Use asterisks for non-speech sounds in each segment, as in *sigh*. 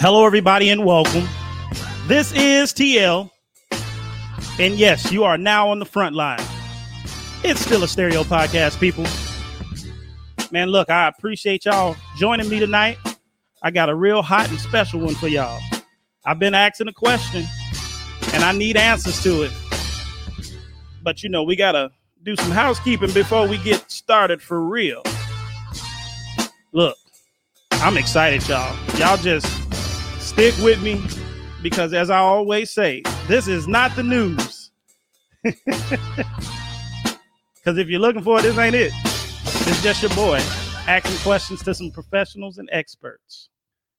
Hello, everybody, and welcome. This is TL. And yes, you are now on the front line. It's still a stereo podcast, people. Man, look, I appreciate y'all joining me tonight. I got a real hot and special one for y'all. I've been asking a question and I need answers to it. But you know, we got to do some housekeeping before we get started for real. Look, I'm excited, y'all. Y'all just stick with me because, as I always say, this is not the news. *laughs* Because if you're looking for it, this ain't it. It's just your boy asking questions to some professionals and experts.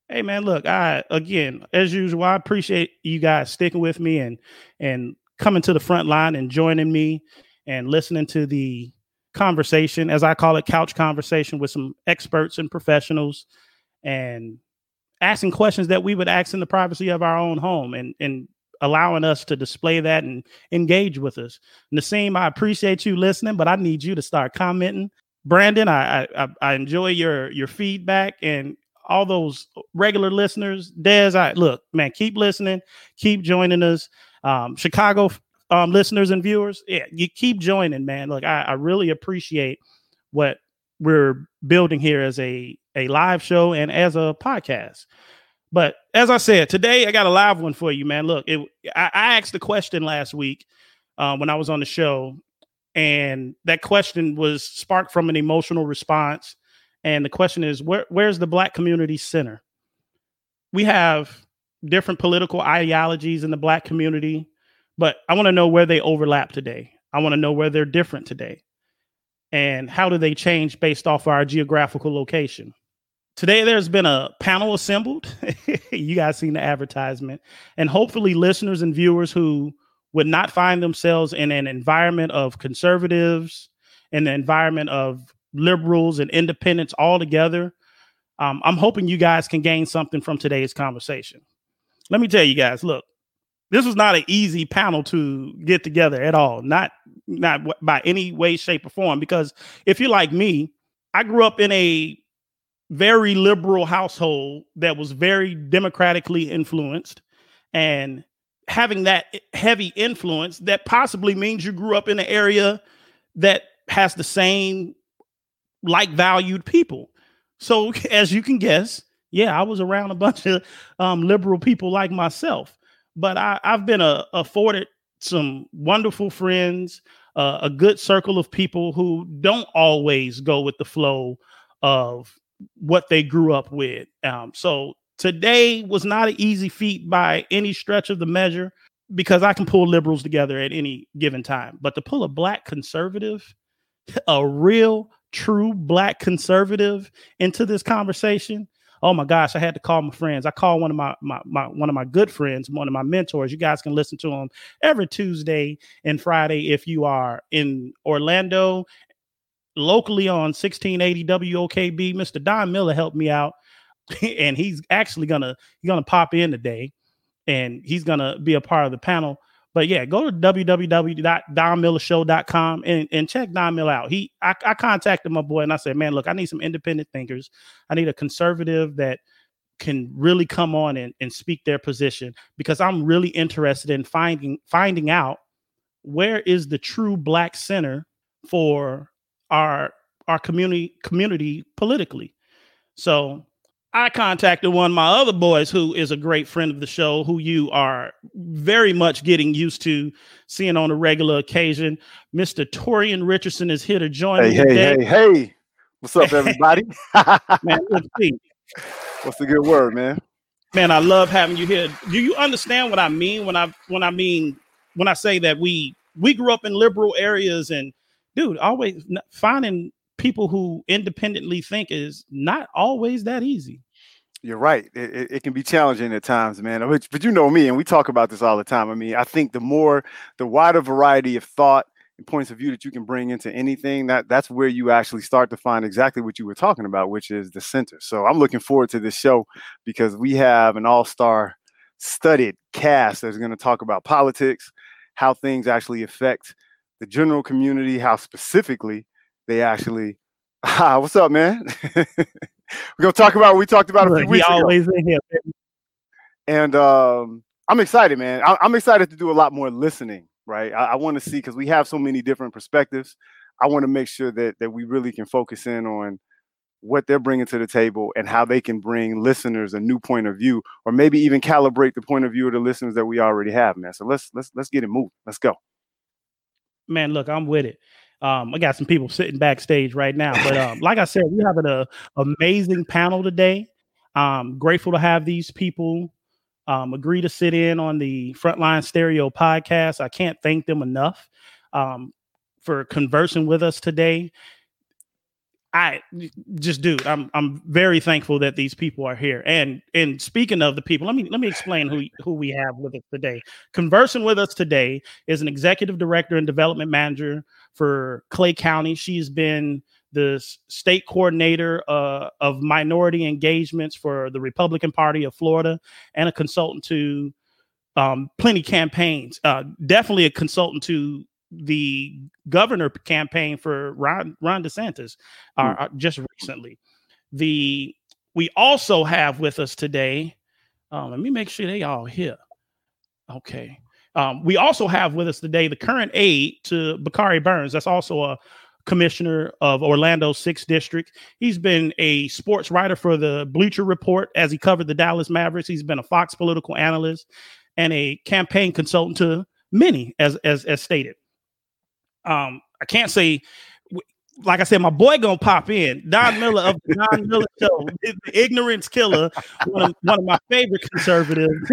Hey man, look, I again, as usual, I appreciate you guys sticking with me and and coming to the front line and joining me and listening to the conversation, as I call it, couch conversation with some experts and professionals. And asking questions that we would ask in the privacy of our own home and and allowing us to display that and engage with us. Nasim, I appreciate you listening, but I need you to start commenting. Brandon, I I, I enjoy your your feedback and all those regular listeners. Des, I look, man, keep listening, keep joining us. Um, Chicago um, listeners and viewers, yeah, you keep joining, man. Look, I, I really appreciate what we're building here as a a live show and as a podcast. But as I said, today I got a live one for you, man. Look, it, I, I, asked the question last week um, when I was on the show, and that question was sparked from an emotional response. And the question is, where, where's the Black community center? We have different political ideologies in the Black community, but I want to know where they overlap today. I want to know where they're different today and how do they change based off our geographical location. Today, there's been a panel assembled. *laughs* you guys seen the advertisement, and hopefully, listeners and viewers who would not find themselves in an environment of conservatives, in the environment of liberals and independents all together. Um, I'm hoping you guys can gain something from today's conversation. Let me tell you guys, look, this was not an easy panel to get together at all. Not not by any way, shape, or form. Because if you're like me, I grew up in a very liberal household that was very democratically influenced, and having that heavy influence, that possibly means you grew up in an area that has the same like valued people. So, *laughs* as you can guess, yeah, I was around a bunch of um, liberal people like myself but I, have been uh, afforded some wonderful friends, uh, a good circle of people who don't always go with the flow of what they grew up with. Um, so today was not an easy feat by any stretch of the measure because I can pull liberals together at any given time. But to pull a black conservative, a real, true black conservative into this conversation, oh my gosh, I had to call my friends. I called one of my, my, my one of my good friends, one of my mentors. You guys can listen to him every Tuesday and Friday if you are in Orlando, locally on 1680 WOKB. Mr. Don Miller helped me out, *laughs* and he's actually gonna he's gonna pop in today, and he's gonna be a part of the panel. But yeah, go to www.donmillershow.com and, and check Don Miller out. He I, I contacted my boy and I said, man, look, I need some independent thinkers. I need a conservative that can really come on and, and speak their position because I'm really interested in finding finding out where is the true black center for our our community community politically. So I contacted one of my other boys who is a great friend of the show, who you are very much getting used to seeing on a regular occasion. Mr. Torian Richardson is here to join hey, me. Hey, today. hey, hey. What's up, everybody? *laughs* man, let's see. What's the good word, man? Man, I love having you here. Do you understand what I mean when I when I mean when I say that we we grew up in liberal areas and dude, always finding people who independently think is not always that easy. You're right. It, it, it, can be challenging at times, man. But, but you know me, and we talk about this all the time. I mean, I think the more, the wider variety of thought and points of view that you can bring into anything, that that's where you actually start to find exactly what you were talking about, which is the center. So I'm looking forward to this show because we have an all-star studied cast that's going to talk about politics, how things actually affect the general community, how specifically they actually. Ah, what's up, man? *laughs* We're gonna talk about what we talked about a few weeks always ago. in here, baby. And um, I'm excited, man. I- am excited to do a lot more listening. Right, I, I want to see because we have so many different perspectives. I want to make sure that that we really can focus in on what they're bringing to the table and how they can bring listeners a new point of view or maybe even calibrate the point of view of the listeners that we already have man so let's let's let's get it moving let's go man look i'm with it um, I got some people sitting backstage right now, but um, like I said, we have an amazing panel today. Um, grateful to have these people um, agree to sit in on the Frontline Stereo podcast. I can't thank them enough um, for conversing with us today. I just dude, I'm I'm very thankful that these people are here. And and speaking of the people, let me let me explain who who we have with us today. Conversing with us today is an executive director and development manager for Clay County. She's been the state coordinator uh, of minority engagements for the Republican Party of Florida and a consultant to um, plenty campaigns. Uh, definitely a consultant to the governor campaign for Ron, Ron DeSantis uh, mm. just recently. The we also have with us today. Um, let me make sure they all here. Okay. Um, we also have with us today the current aide to Bakari Burns. That's also a commissioner of Orlando sixth district. He's been a sports writer for the Bleacher Report as he covered the Dallas Mavericks. He's been a Fox political analyst and a campaign consultant to many, as as as stated. Um, I can't say like I said, my boy gonna pop in. Don Miller of the Don Miller Show, the ignorance killer, one of, one of my favorite conservatives.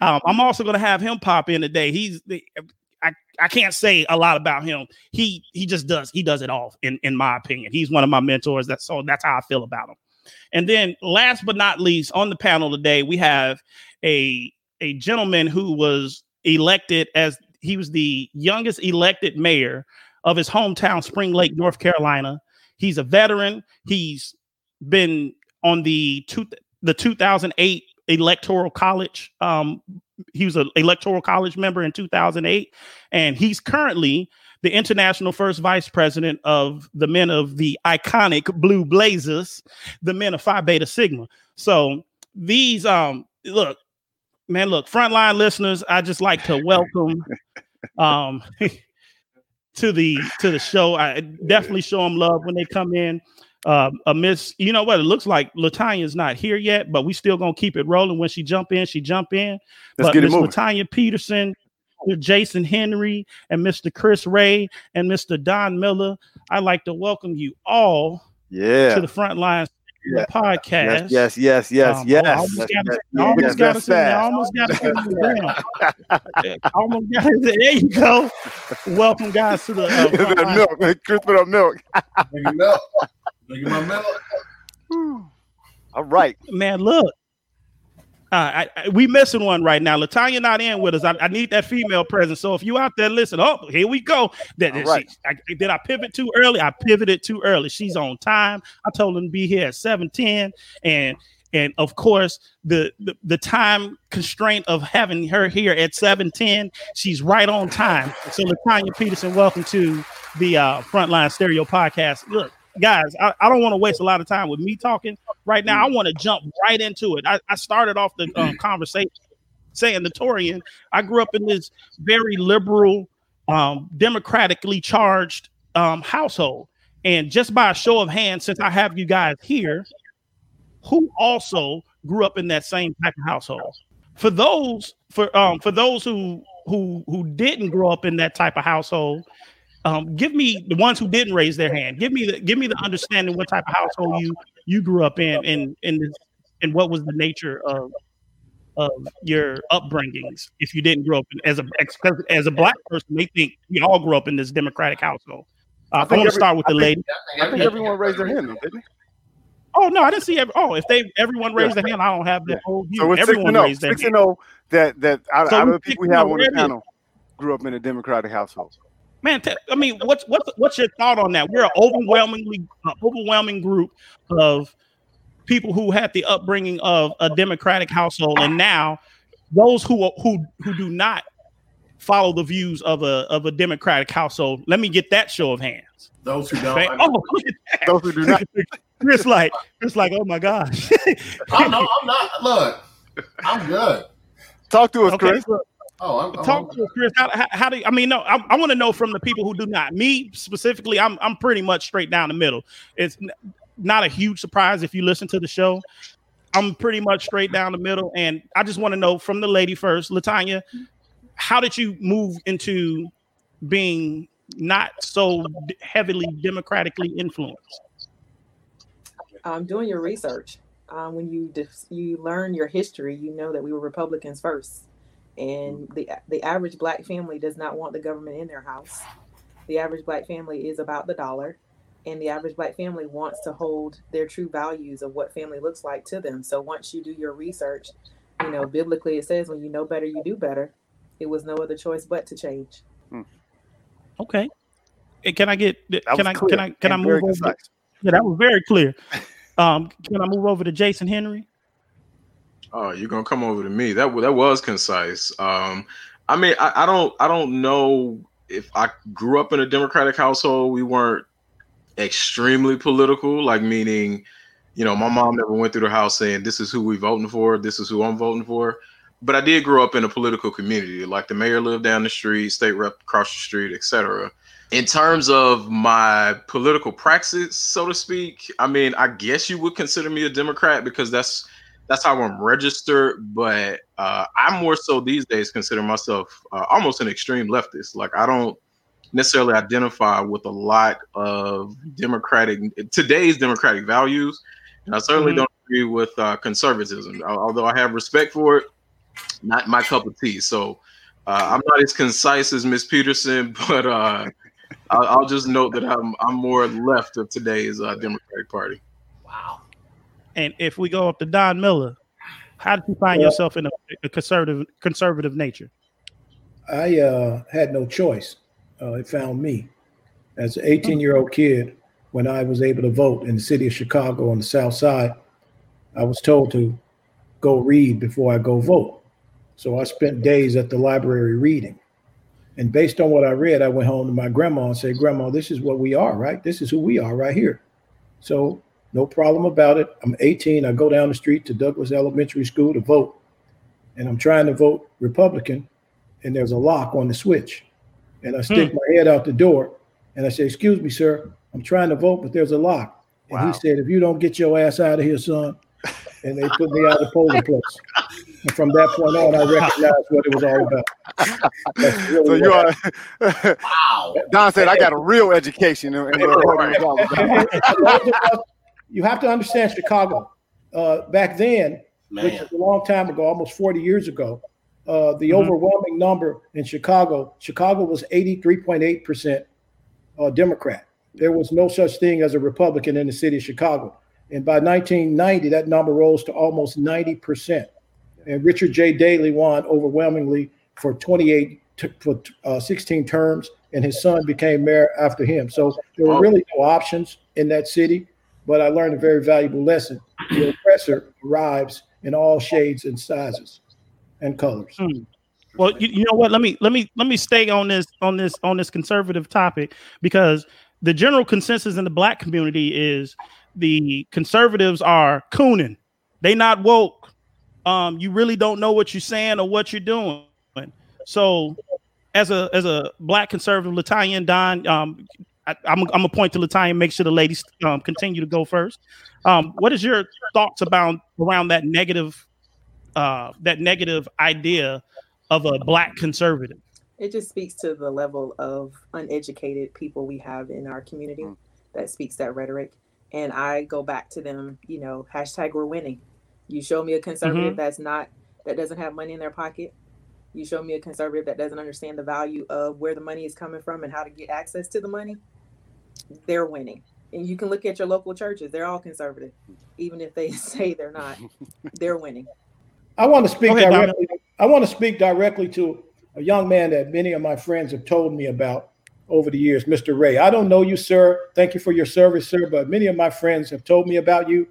Um, I'm also gonna have him pop in today. He's the, I, I can't say a lot about him. He he just does he does it all in in my opinion. He's one of my mentors. That's so that's how I feel about him. And then last but not least, on the panel today, we have a a gentleman who was elected as he was the youngest elected mayor of his hometown, Spring Lake, North Carolina. He's a veteran. He's been on the two, the 2008 electoral college. Um, he was an electoral college member in 2008, and he's currently the international first vice president of the men of the iconic Blue Blazers, the men of Phi Beta Sigma. So these, um, look, man, look, frontline listeners, I just like to welcome um *laughs* to the to the show. I definitely show them love when they come in. Uh, a miss, you know what? It looks like Latanya's not here yet, but we still gonna keep it rolling. When she jump in, she jump in. Let's but Miss Latanya Peterson, Jason Henry, and Mr. Chris Rey and Mr. Don Miller, I'd like to welcome you all yeah. to the front lines yeah. podcast. Yes, yes, yes, um, yes. I almost got to say, *laughs* I almost got to say, almost got to There you go. Welcome, guys, to the uh, *laughs* milk. Chris put up milk. milk. my milk. All right, man. Look, uh, I, I, we missing one right now. Latanya not in with us. I, I, need that female presence. So if you out there, listen. Oh, here we go. That, right. she, did I pivot too early? I pivoted too early. She's on time. I told her to be here at seven ten, and and of course the, the, the time constraint of having her here at seven ten. She's right on time. So Latanya Peterson, welcome to the uh, Frontline Stereo Podcast. Look, guys, I, I don't want to waste a lot of time with me talking right now. I want to jump right into it. I, I started off the um, *clears throat* conversation saying the Torian. I grew up in this very liberal, um, democratically charged um, household. And just by a show of hands, since I have you guys here, who also grew up in that same type of household? For those, for um, for those who who who didn't grow up in that type of household, um, give me the ones who didn't raise their hand. Give me the give me the understanding what type of household you you grew up in, and and and what was the nature of of your upbringings if you didn't grow up in, as a as a black person. They think we all grew up in this democratic household. Uh, I, I want to start with the I lady. Think, I think everyone raised their hand, didn't they? Oh no, I didn't see. Every, oh, if they everyone raised yeah. their hand, I don't have that whole view. So it's everyone six raised their six hand. to know that that out, so out of the people we have on the panel grew up in a democratic household. Man, t- I mean, what's what's what's your thought on that? We're an overwhelmingly uh, overwhelming group of people who had the upbringing of a democratic household, and now those who who who do not follow the views of a of a democratic household. Let me get that show of hands. Those who don't. Right? I Oh, mean, look at that. Those who do not. *laughs* Chris like Chris like, oh my gosh. I'm, no, I'm not. Look, I'm good. Talk to us, Okay, Chris. Oh, I'm, I'm Talk to Chris. How, how, how do you, I mean? No, I, I want to know from the people who do not. Me specifically, I'm I'm pretty much straight down the middle. It's n- not a huge surprise if you listen to the show. I'm pretty much straight down the middle, and I just want to know from the lady first, Latanya, how did you move into being not so heavily democratically influenced? um, doing your research. Um, when you dis- you learn your history, you know that we were Republicans first, and the the average black family does not want the government in their house. The average black family is about the dollar, and the average black family wants to hold their true values of what family looks like to them. So once you do your research, you know biblically it says when you know better, you do better. It was no other choice but to change. Okay. Eh, Can I get? That Can was I? clear Can I? Can I move very over? concise. Yeah, that was very clear. *laughs* Um, can I move over to Jason Henry? Oh, you're gonna come over to me. That that was concise. Um, I mean, I, I don't I don't know if I grew up in a Democratic household. We weren't extremely political, like meaning, you know, my mom never went through the house saying this is who we voting for, this is who I'm voting for. But I did grow up in a political community. Like the mayor lived down the street, state rep across the street, etc. In terms of my political praxis, so to speak, I mean, I guess you would consider me a Democrat because that's that's how I'm registered. But uh, I'm more so these days consider myself uh, almost an extreme leftist. Like I don't necessarily identify with a lot of democratic today's democratic values, and I certainly Mhm. don't agree with uh, conservatism. Although I have respect for it, not my cup of tea. So uh, I'm not as concise as Miss Peterson, *laughs* but uh, I'll, I'll just note that I'm I'm more left of today's uh, Democratic Party. wow. And if we go up to Don Miller, how did you find Well- yourself in a, a conservative conservative nature? I uh, had no choice. Uh, it found me as an 18 year old kid when I was able to vote in the city of Chicago on the South Side. I was told to go read before I go vote. So I spent days at the library reading. And based on what I read, I went home to my grandma and said, Grandma, this is what we are, right? This is who we are right here. So no problem about it. I'm 18. I go down the street to Douglas Elementary School to vote. And I'm trying to vote Republican and there's a lock on the switch. And I stick hmm. my head out the door and I say, Excuse me, sir, I'm trying to vote, but there's a lock. And Wow. he said, If you don't get your ass out of here, son, and they put me out of the polling place. And from that point on, I recognized what it was all about. Really So you are. Wow. *laughs* Don said, "I got a real education." in- in what voting is all about." *laughs* you have to understand Chicago. Uh, back then, which Man. is a long time ago, almost 40 years ago, uh, the Mhm. overwhelming number in Chicago, Chicago was 83.8% uh, Democrat. There was no such thing as a Republican in the city of Chicago. And by 1990, that number rose to almost 90%. And Richard J. Daley won overwhelmingly for 28, t- for uh, 16 terms, and his son became mayor after him. So there were really no options in that city. But I learned a very valuable lesson. The oppressor arrives in all shades and sizes and colors. Hmm. Well, you, you know what? Let me let me let me stay on this on this on this conservative topic because the general consensus in the black community is the conservatives are cooning. They not woke. Um, you really don't know what you're saying or what you're doing. So, as a as a black conservative, Latanya and Don, um, I, I'm I'm gonna point to Latanya. and Make sure the ladies um, continue to go first. Um, what is your thoughts about around that negative uh, that negative idea of a black conservative? It just speaks to the level of uneducated people we have in our community Mm. that speaks that rhetoric. And I go back to them, you know, hashtag we're winning. You show me a conservative that's not, that doesn't have money in their pocket. You show me a conservative that doesn't understand the value of where the money is coming from and how to get access to the money. They're winning. And you can look at your local churches, they're all conservative. Even if they *laughs* say they're not, they're winning. I want to speak ahead, Dominic. directly. I want to speak directly to a young man that many of my friends have told me about. over the years, Mr. Rey. I don't know you, sir. Thank you for your service, sir. But many of my friends have told me about you.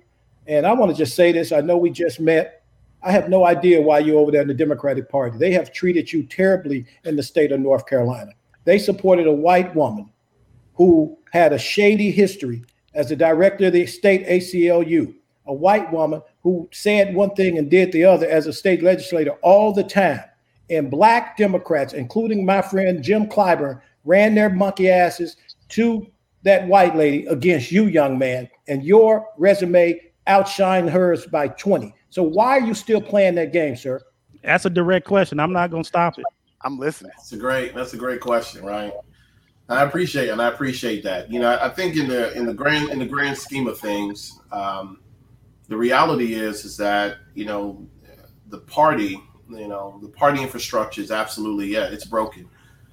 And I want to just say this. I know we just met. I have no idea why you're over there in the Democratic Party. They have treated you terribly in the state of North Carolina. They supported a white woman who had a shady history as the director of the state ACLU, a white woman who said one thing and did the other as a state legislator all the time. And black Democrats, including my friend Jim Clyburn, ran their monkey asses to that white lady against you, young man. And your resume outshined hers by 20. So why are you still playing that game, sir? That's a direct question. I'm not going to stop it. I'm listening. That's a great. That's a great question, right? I appreciate and I appreciate that. You know, I think in the in the grand in the grand scheme of things, um, the reality is is that you know the party, you know, the party infrastructure is absolutely yeah, it's broken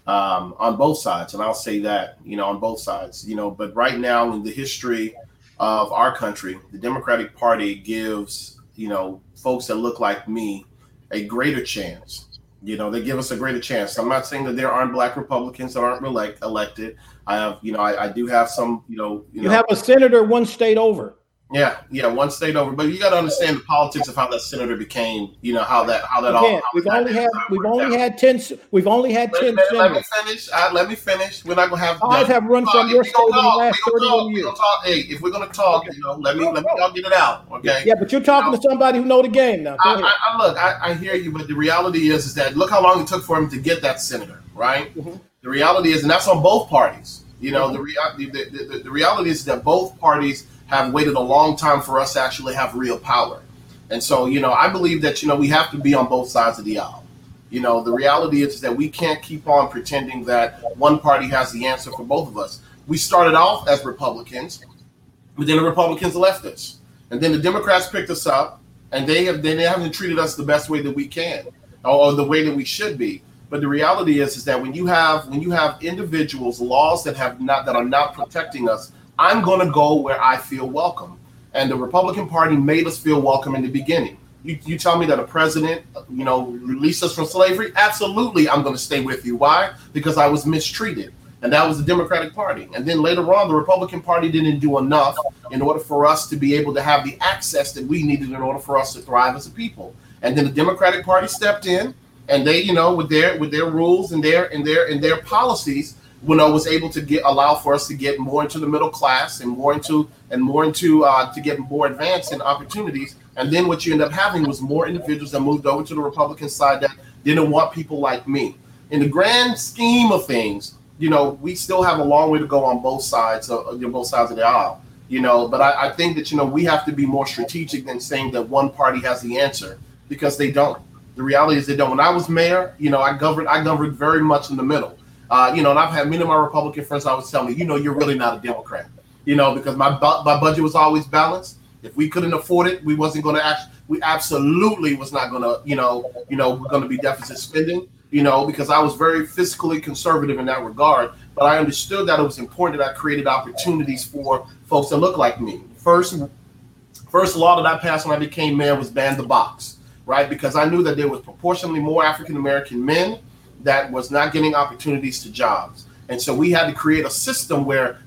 um, on both sides, and I'll say that you know on both sides, you know. But right now in the history of our country, the Democratic Party gives you know folks that look like me a greater chance you know, they give us a greater chance. I'm not saying that there aren't black Republicans that aren't elect, elected. I have, you know, I, I do have some, you know, you, you know, have a senator one state over. Yeah, yeah, one state over. But you got to understand the politics of how that senator became. You know how that how that all. How we've only had we've only had ten. We've only had let, ten. Let, let me finish. Uh, let me finish. We're not gonna have. Five have run from your state in the last thirty-one years. Talk, hey, if we're gonna talk, you know, let me let me all get it out. Okay. Yeah, but you're talking you know, to somebody who know the game now. I, I, I, look, I, I, hear you, but the reality is, is that look how long it took for him to get that senator, right? Mm-hmm. The reality is, and that's on both parties. You know, mm-hmm. the, rea- the, the, the, the reality is that both parties have waited a long time for us to actually have real power. And so, you know, I believe that, you know, we have to be on both sides of the aisle. You know, the reality is that we can't keep on pretending that one party has the answer for both of us. We started off as Republicans, but then the Republicans left us. And then the Democrats picked us up, and they have they haven't treated us the best way that we can, or the way that we should be. But the reality is, is that when you have when you have individuals, laws that have not that are not protecting us, I'm going to go where I feel welcome. And the Republican Party made us feel welcome in the beginning. You, you tell me that a president, you know, released us from slavery? Absolutely, I'm going to stay with you. Why? Because I was mistreated. And that was the Democratic Party. And then later on, the Republican Party didn't do enough in order for us to be able to have the access that we needed in order for us to thrive as a people. And then the Democratic Party stepped in, and they, you know, with their with their rules and their and their and their policies, you know, was able to get allow for us to get more into the middle class and more into and more into uh, to get more advanced in opportunities. And then what you end up having was more individuals that moved over to the Republican side that didn't want people like me. In the grand scheme of things, you know, we still have a long way to go on both sides of on both sides of the aisle. You know, but I, I think that you know we have to be more strategic than saying that one party has the answer because they don't. The reality is they don't. When I was mayor, you know, I governed I governed very much in the middle. Uh, you know, and I've had many of my Republican friends always tell me, you know, you're really not a Democrat. You know, because my my budget was always balanced. If we couldn't afford it, we wasn't going to act. We absolutely was not going to, you know, you know, we're going to be deficit spending. You know, because I was very fiscally conservative in that regard. But I understood that it was important that I created opportunities for folks that look like me. First, first law that I passed when I became mayor was ban the box, right? Because I knew that there was proportionally more African American men that was not getting opportunities to jobs. And so we had to create a system where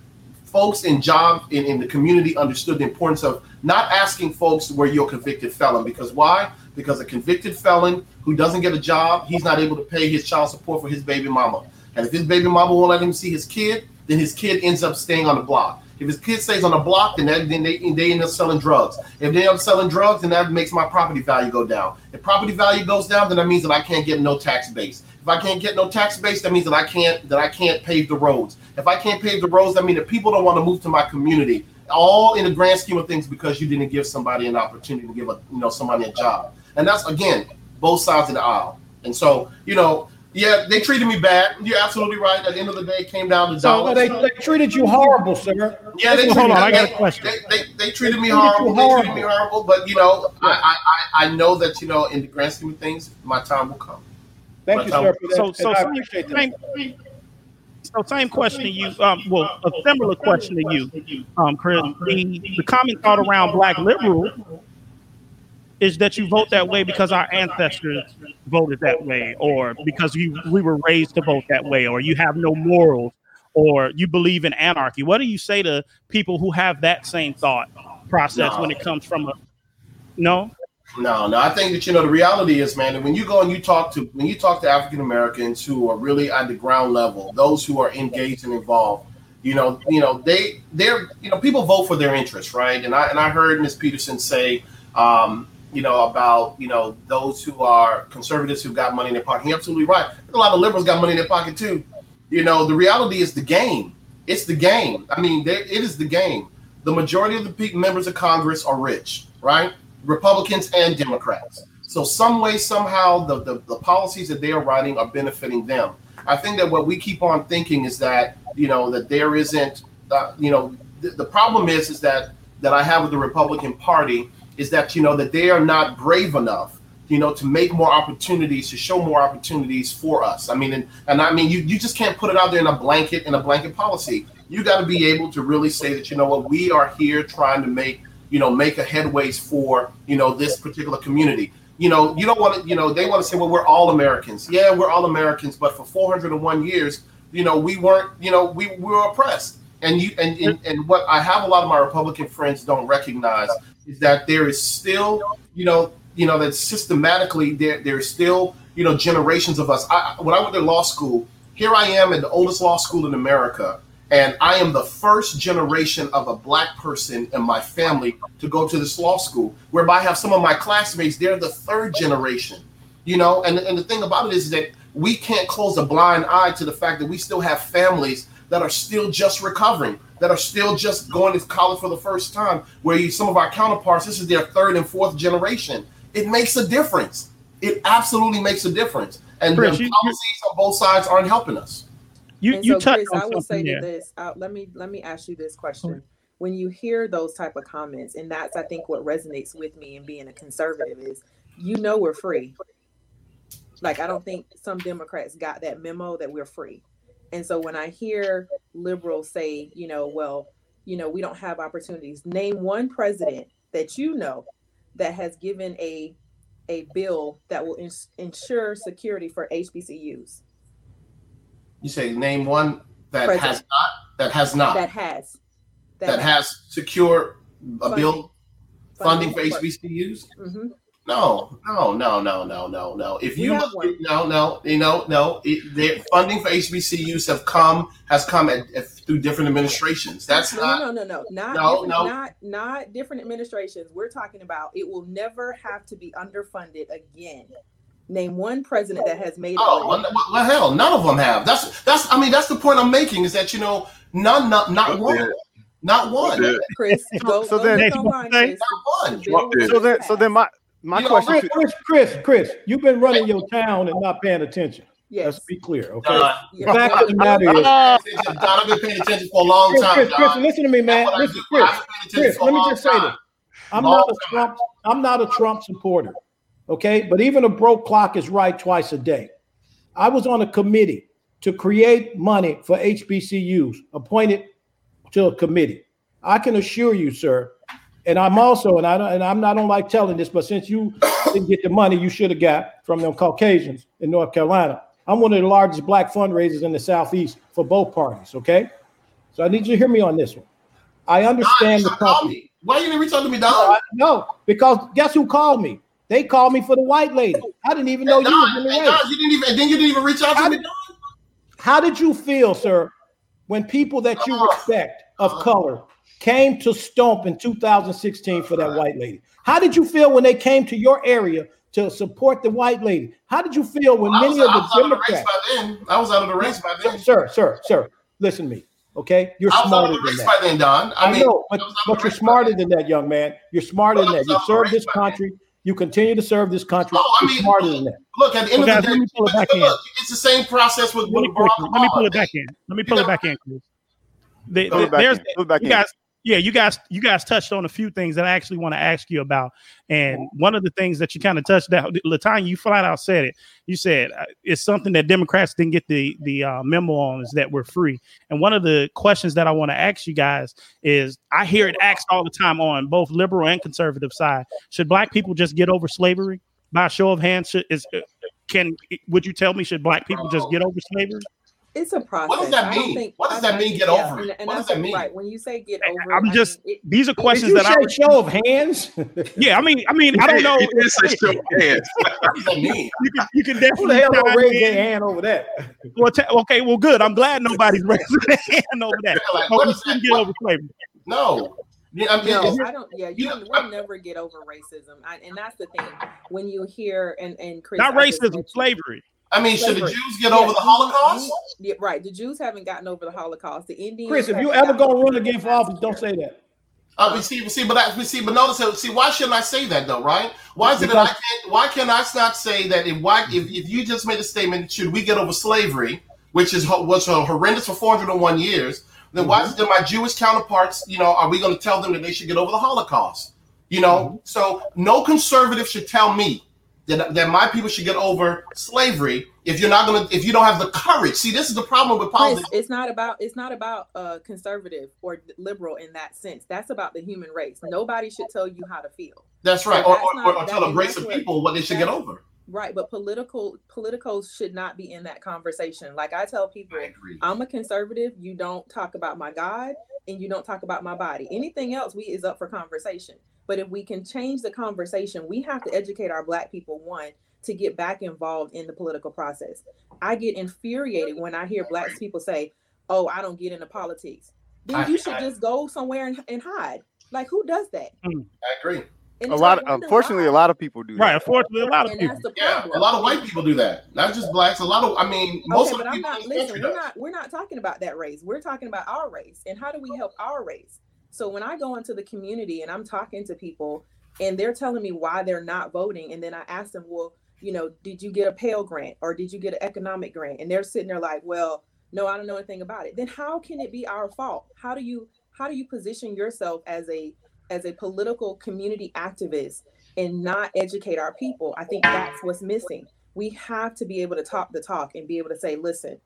folks in job in, in the community understood the importance of not asking folks where you're a convicted felon. Because why? Because a convicted felon who doesn't get a job, he's not able to pay his child support for his baby mama. And if his baby mama won't let him see his kid, then his kid ends up staying on the block. If his kid stays on the block, then, that, then they, they end up selling drugs. If they end up selling drugs, then that makes my property value go down. If property value goes down, then that means that I can't get no tax base. If I can't get no tax base, that means that I can't that I can't pave the roads. If I can't pave the roads, that means that people don't want to move to my community. All in the grand scheme of things because you didn't give somebody an opportunity to give a you know somebody a job. And that's again both sides of the aisle. And so, you know, yeah, they treated me bad. You're absolutely right. At the end of the day, it came down to so dollars. They, they treated you horrible, sir. Yeah, they hold on. I got a question. They, they, they treated me horrible. They treated me horrible. But you know, I, I I know that you know in the grand scheme of things, my time will come. Thank you, sir. So, so same, same, so same question to you. Um, well, a similar question to you, um, Chris. The, the common thought around Black liberal is that you vote that way because our ancestors voted that way, or because you we were raised to vote that way, or you have no morals, or you believe in anarchy. What do you say to people who have that same thought process No. when it comes from a no? No, no. I think that you know the reality is, man, that when you go and you talk to when you talk to African Americans who are really at the ground level, those who are engaged and involved, you know, you know, they they're you know people vote for their interests, right? And I and I heard Ms. Peterson say, um, you know, about you know those who are conservatives who got money in their pocket. You're absolutely right. A lot of liberals got money in their pocket too. You know, the reality is the game. It's the game. I mean, it is the game. The majority of the members of Congress are rich, right? Republicans and Democrats. So some way, somehow, the, the, the policies that they are writing are benefiting them. I think that what we keep on thinking is that, you know, that there isn't, uh, you know, the, the problem is, is that, that I have with the Republican Party is that, you know, that they are not brave enough, you know, to make more opportunities, to show more opportunities for us. I mean, and, and I mean, you, you just can't put it out there in a blanket, in a blanket policy. You got to be able to really say that, you know what, we are here trying to make you know, make a headways for, you know, this particular community. You know, you don't want to, you know, they want to say, well, we're all Americans. Yeah, we're all Americans, but for 401 years, you know, we weren't, you know, we, we were oppressed. And you and, and and what I have a lot of my Republican friends don't recognize is that there is still, you know, you know, that systematically there there's still, you know, generations of us. I, when I went to law school, here I am at the oldest law school in America, and I am the first generation of a black person in my family to go to this law school, whereby I have some of my classmates, they're the third generation, you know, and, and the thing about it is that we can't close a blind eye to the fact that we still have families that are still just recovering, that are still just going to college for the first time, where you, some of our counterparts, this is their third and fourth generation. It makes a difference. It absolutely makes a difference. And Chris, the policies on both sides aren't helping us. You and you so, touched Chris, on I will say to this. Uh, let me let me ask you this question: When you hear those type of comments, and that's I think what resonates with me in being a conservative is, you know, we're free. Like I don't think some Democrats got that memo that we're free, and so when I hear liberals say, you know, well, you know, we don't have opportunities. Name one president that you know that has given a a bill that will ins- ensure security for HBCUs. You say name one that President. has not, that has not, That has that, has has secure a bill funding for Funding. HBCUs. hmm No, no, no, no, no, no, no. If you one. no, no, you know, no, it, their funding for HBCUs have come has come at, at, through different administrations. That's no, not no, no, no, no, not No, no. not not different administrations. We're talking about it will never have to be underfunded again. Name one president that has made it. Oh work. well, well, hell, none of them have. That's that's. I mean, that's the point I'm making is that you know, none, not, not one, Yeah. not one. Yeah. Chris, go, so go then- look online, Chris. Not one. The bill was So then, so then my my You know, question. Chris, Chris, Chris, Chris, you've been running your town and not paying attention. Yes. Let's be clear, okay? Don, Yeah. The fact of the matter is, Don, I've been paying attention for a long Chris, time. Chris, Chris, listen to me, man. That's what I Listen. Chris, I've been paying attention Chris, let me just say time. this. I'm Long not a time. Trump. I'm not a Trump supporter. Okay, but even a broke clock is right twice a day. I was on a committee to create money for HBCUs, appointed to a committee. I can assure you, sir, and I'm also, and I don't, and I'm not don't like telling this, but since you didn't get the money you should have got from them Caucasians in North Carolina, I'm one of the largest black fundraisers in the Southeast for both parties. Okay, so I need you to hear me on this one. I understand the problem. Why you didn't reach out to me, Don? No, because guess who called me? They called me for the white lady. I didn't even know you was Don, in the race. You didn't even. Then you didn't even reach out to How me. did- How did you feel, sir, when people that you Oh. respect of uh-huh. color came to Stomp in 2016 for that white lady? How did you feel when they came to your area to support the white lady? How did you feel when was, many of I the was out of the race Democrats, by then. I was out of the race by then. sir, sir, sir, listen to me, okay? You're I was out smarter of the than that. then, Don. I I, mean, know, but, I was out of but you're smarter than that, young man. You're smarter than Well, that. You was out of the serve this country. then. Country. You continue to serve this country. Oh, I mean, smarter than that. Look, at the end Well, of guys, the let day, me pull it back look, in. it's the same process with, with Really Barack quickly, let me pull it back in. Let me pull it back in, Chris. The- Pull it back there's in. Pull it back you in. guys yeah you guys you guys touched on a few things that i actually want to ask you about. And one of the things that you kind of touched that latanya you flat out said it. You said uh, it's something that democrats didn't get the the uh, memo on is that we're free. And one of the questions that i want to ask you guys is i hear it asked all the time on both liberal and conservative side. Should black people just get over slavery? By show of hands should, is uh, can would you tell me should black people just get over slavery It's a process. What does that mean? think- What does that mean, get yeah, over it? and- and What does that mean? Right. When you say get over I'm it, I just- mean, it- These are Did questions you that I say show of hands? *laughs* yeah. I mean, I mean, I don't know. He did show of *laughs* hands. What does that mean? You *laughs* can you can Who the definitely hell don't raise in. their hand over that? Well, ta- okay, well, good. I'm glad nobody's raising their hand over that. Like, But what we is shouldn't that? get over slavery. No. Yeah, I mean, No, I don't. Yeah, you you we'll never get over racism, I, and that's the thing. When you hear and and Chris, Not racism, slavery. I mean, should the Jews get Yeah, over the Holocaust? you- yeah, right. The Jews haven't gotten over the Holocaust. The Indians. Chris, if you ever gotten gonna run again for office, don't say that. Uh, but see, see, but that, but see, but notice, that- see, why shouldn't I say that though, right? Why is it that I can't? Why can I not say that? If why, if, if you just made a statement, should we get over slavery, which is was uh, horrendous for 401 years? Then why is it that my Jewish counterparts, you know, are we going to tell them that they should get over the Holocaust? You know, so no conservative should tell me that, that my people should get over slavery if you're not to, if you don't have the courage. See, this is the problem with politics. it's not about it's not about uh conservative or liberal in that sense. That's about the human race. Nobody should tell you how to feel. That's right, So or, that's or, not- or, or that- tell a race of people what they should get over. Right, but political politicals should not be in that conversation. Like I tell people, agree. I'm a conservative. You don't talk about my God and you don't talk about my body. Anything else we is up for conversation. But if we can change the conversation, we have to educate our black people one to get back involved in the political process. I get infuriated when I hear black people say, "Oh, I don't get into politics." Then I- you should I- just go somewhere and, and hide. Like who does that? Hmm. I agree. And A lot. like, unfortunately, why. a lot of people do. Right. That. Unfortunately, a lot of and people. Yeah, a lot of white people do that. Not just blacks. A lot of, I mean, most okay, of but the I'm people not in listen, we're does. not we're not talking about that race. We're talking about our race and how do we help our race? So when I go into the community and I'm talking to people and they're telling me why they're not voting, and then I ask them, Well, you know, did you get a Pell grant or did you get an economic grant? And they're sitting there like, Well, no, I don't know anything about it. Then how can it be our fault? How do you how do you position yourself as a as a political community activist and not educate our people? I think that's what's missing we have to be able to talk the talk and be able to say, listen,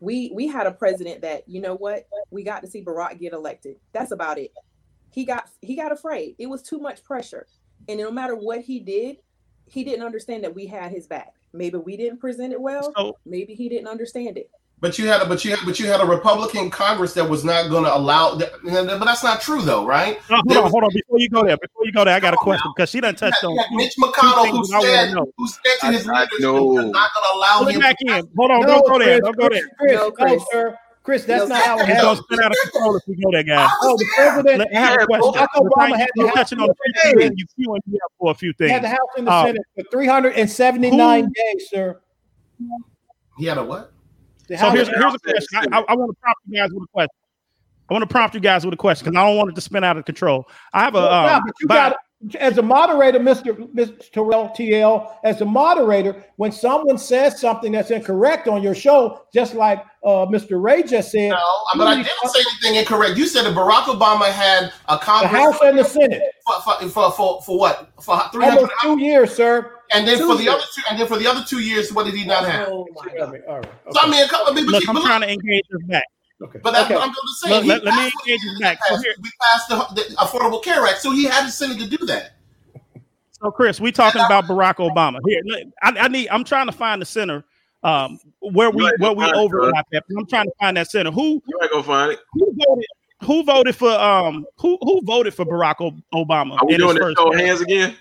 we we had a president that, you know what, we got to see Barack get elected. That's about it. He got he got afraid. It was too much pressure. And no matter what he did, he didn't understand that we had his back. Maybe we didn't present it well. So Maybe he didn't understand it. But you had a, but you had, but you had a Republican Congress that was not going to allow. That, but that's not true, though, right? no, hold There on, was- hold on. Before you go there, before you go there, I got a question because she done You touched on. you had two- Mitch McConnell, who things I wanna said, know. who said to his I- I leaders, know. Not going to allow Pull him." back in. Hold on, No, don't go there. Don't go there. Chris, No, no, Chris. sir. Chris, that's No, not how it It's gonna happens. spin out of control if we go there, guys. Oh, the president Let, I have a Yeah, question. Barack Obama had You're the touching on House a few the things. You queuing me up for a few He had the. House and the Uh, Senate for 379 who- days, sir. He had a what? The So here's, here's a question. I, I, I want to prompt you guys with a question. I want to prompt you guys with a question because I don't want it to spin out of control. I have a Well, um, yeah, but you got as a moderator, Mr. Mr. Terrell TL, as a moderator, when someone says something that's incorrect on your show, just like uh, Mr. Rey just said, No, but I didn't say anything incorrect. You said that Barack Obama had a Congress. the Congress House and the Senate, for, for, for, for, for what? For three hundred, almost two years, sir. and then for the two other two, and then for the other two years, what did he not have? Oh my God. right, all right, So I okay, mean, a couple. I mean, but, look, you- I'm but trying to engage this back. Okay. But that's okay. what I'm going to say. Look, let- let me passed what engage he this did back. So pass. here- we passed the, the Affordable Care Act, so he had the Senate to do that. So, Chris, we talking about Barack Obama here. I, I need. I'm trying to find the center um, where we where we find overlap. At. I'm trying to find that center. Who You ain't gonna find it. who voted? Who voted for um who who voted for Barack Obama? Are we in his doing this first show hands again?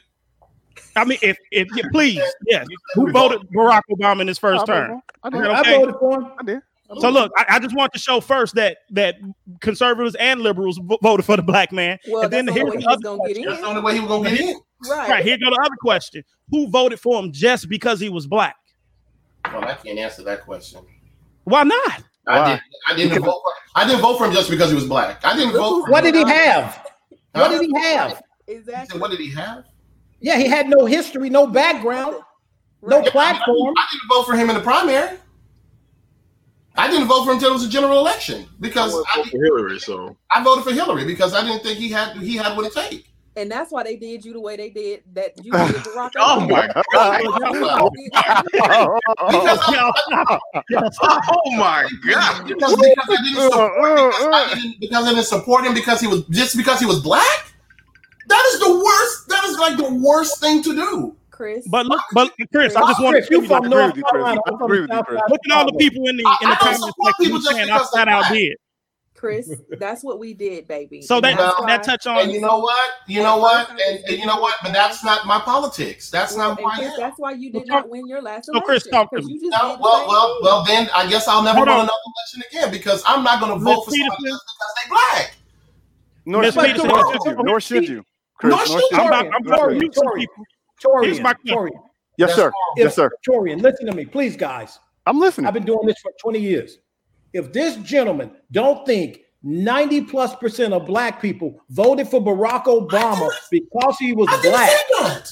I mean, if if yeah, please, yes. Who voted Barack Obama in his first term? I did. that I voted for him. I did. So look, I, I just want to show first that that conservatives and liberals vo- voted for the black man. Well, and then that's the here's only way the he was other gonna get That's the in. only way he was going to get in. Right. Right here go the other question: Who voted for him just because he was black? Well, I can't answer that question. Why not? I Why? didn't. I didn't vote. For, I didn't vote for him just because he was black. I didn't vote for What him. did he have? What did he have? I said, Exactly. What did he have? Yeah, he had no history, no background, no Right. platform. I didn't vote for him in the primary. I didn't vote for him until it was a general election because I I, voted for Hillary, so I voted for Hillary because I didn't think he had he had what it takes. And that's why they did you the way they did that you *laughs* did Barack Oh my God. Because I, Y'all stop. Y'all oh my god! *laughs* because, because I didn't support because I didn't because I didn't support him because he was just because he was black. That is the worst. That is like the worst thing to do. Chris. But look, but Chris, I just want Chris, to you from North with you, Chris. Carolina. I I'm from agree with you, South Chris. Side look at all the people in the I- in the comments support section saying I because they're flat out black. did. Chris, that's what we did, baby. So that that's Well, that why- touch on And you know what? You know what? And, and you know what? But that's not my politics. That's not and who Chris, that's why you did Well, not win your last oh, so election. Chris, talk to 'cause me. you just No, did the well, well, well. Then I guess I'll never Hold run on. another election again because I'm not going to vote for Miss somebody because they black. Nor should, Peterson, nor it's should just- you. Nor should you. Chris, Nor nor should should you. I'm you. about, I'm about to Torian, mute some Torian, people. Torian, Here's my- Torian, Yes, That's sir. wrong. Yes, sir. Torian, listen to me, please, guys. I'm listening. I've been doing this for 20 years. If this gentleman don't think 90 plus percent of black people voted for Barack Obama because he was I black, say that.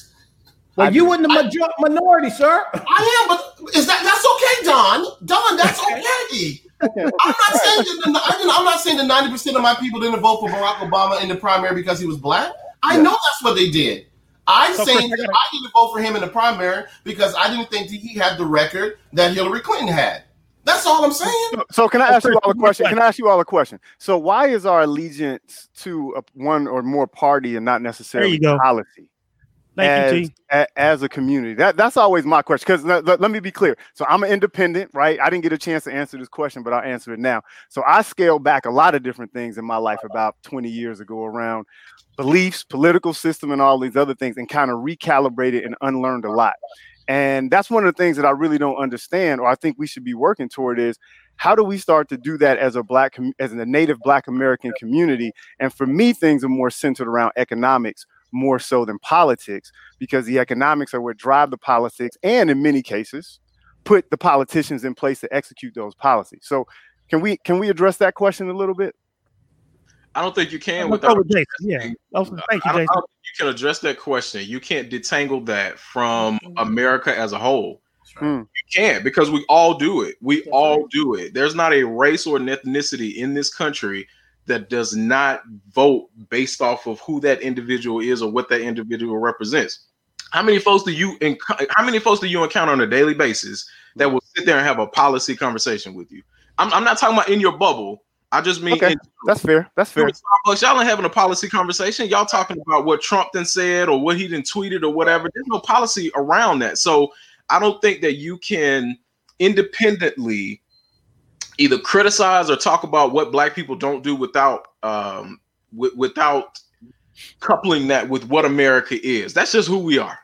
well, you in the major- minority, sir. I am, but is that that's okay, Don? Don, that's okay. I'm not saying that. The, I'm not saying that 90 percent of my people didn't vote for Barack Obama in the primary because he was black. I know that's what they did. I'm So, saying Chris, I that gotta- I didn't vote for him in the primary because I didn't think that he had the record that Hillary Clinton had. That's all I'm saying. So- So can I oh, ask you all a question? Can. I ask you all a question? So why is our allegiance to a, one or more party and not necessarily go. policy Thank as, you, T. a- as a community? That that's always my question. Because let, let- let me be clear. So I'm an independent, right? I didn't get a chance to answer this question, but I'll answer it now. So I scaled back a lot of different things in my life about 20 years ago around beliefs, political system, and all these other things, and kind of recalibrated and unlearned a lot. And that's one of the things that I really don't understand, or I think we should be working toward is how do we start to do that as a black, as a native black American community? And for me, things are more centered around economics more so than politics, because the economics are what drive the politics, and in many cases, put the politicians in place to execute those policies. So, can we can we address that question a little bit? I don't think you can I'm gonna go without with Jason. Yeah. Oh, thank you, I don't, I Jason. don't think you can address that question. You can't detangle that from. America as a whole. That's right. Hmm. You can't because we all do it. We That's all right. do it. There's not a race or an ethnicity in this country that does not vote based off of who that individual is or what that individual represents. How many folks do you enc- how many folks do you encounter on a daily basis that will sit there and have a policy conversation with you? I'm, I'm not talking about in your bubble. I just mean Okay. That's fair. That's fair. Starbucks, y'all ain't having a policy conversation. Y'all talking about what Trump then said or what he then tweeted or whatever. There's no policy around that. So I don't think that you can independently either criticize or talk about what black people don't do without um w- without coupling that with what America is. That's just who we are.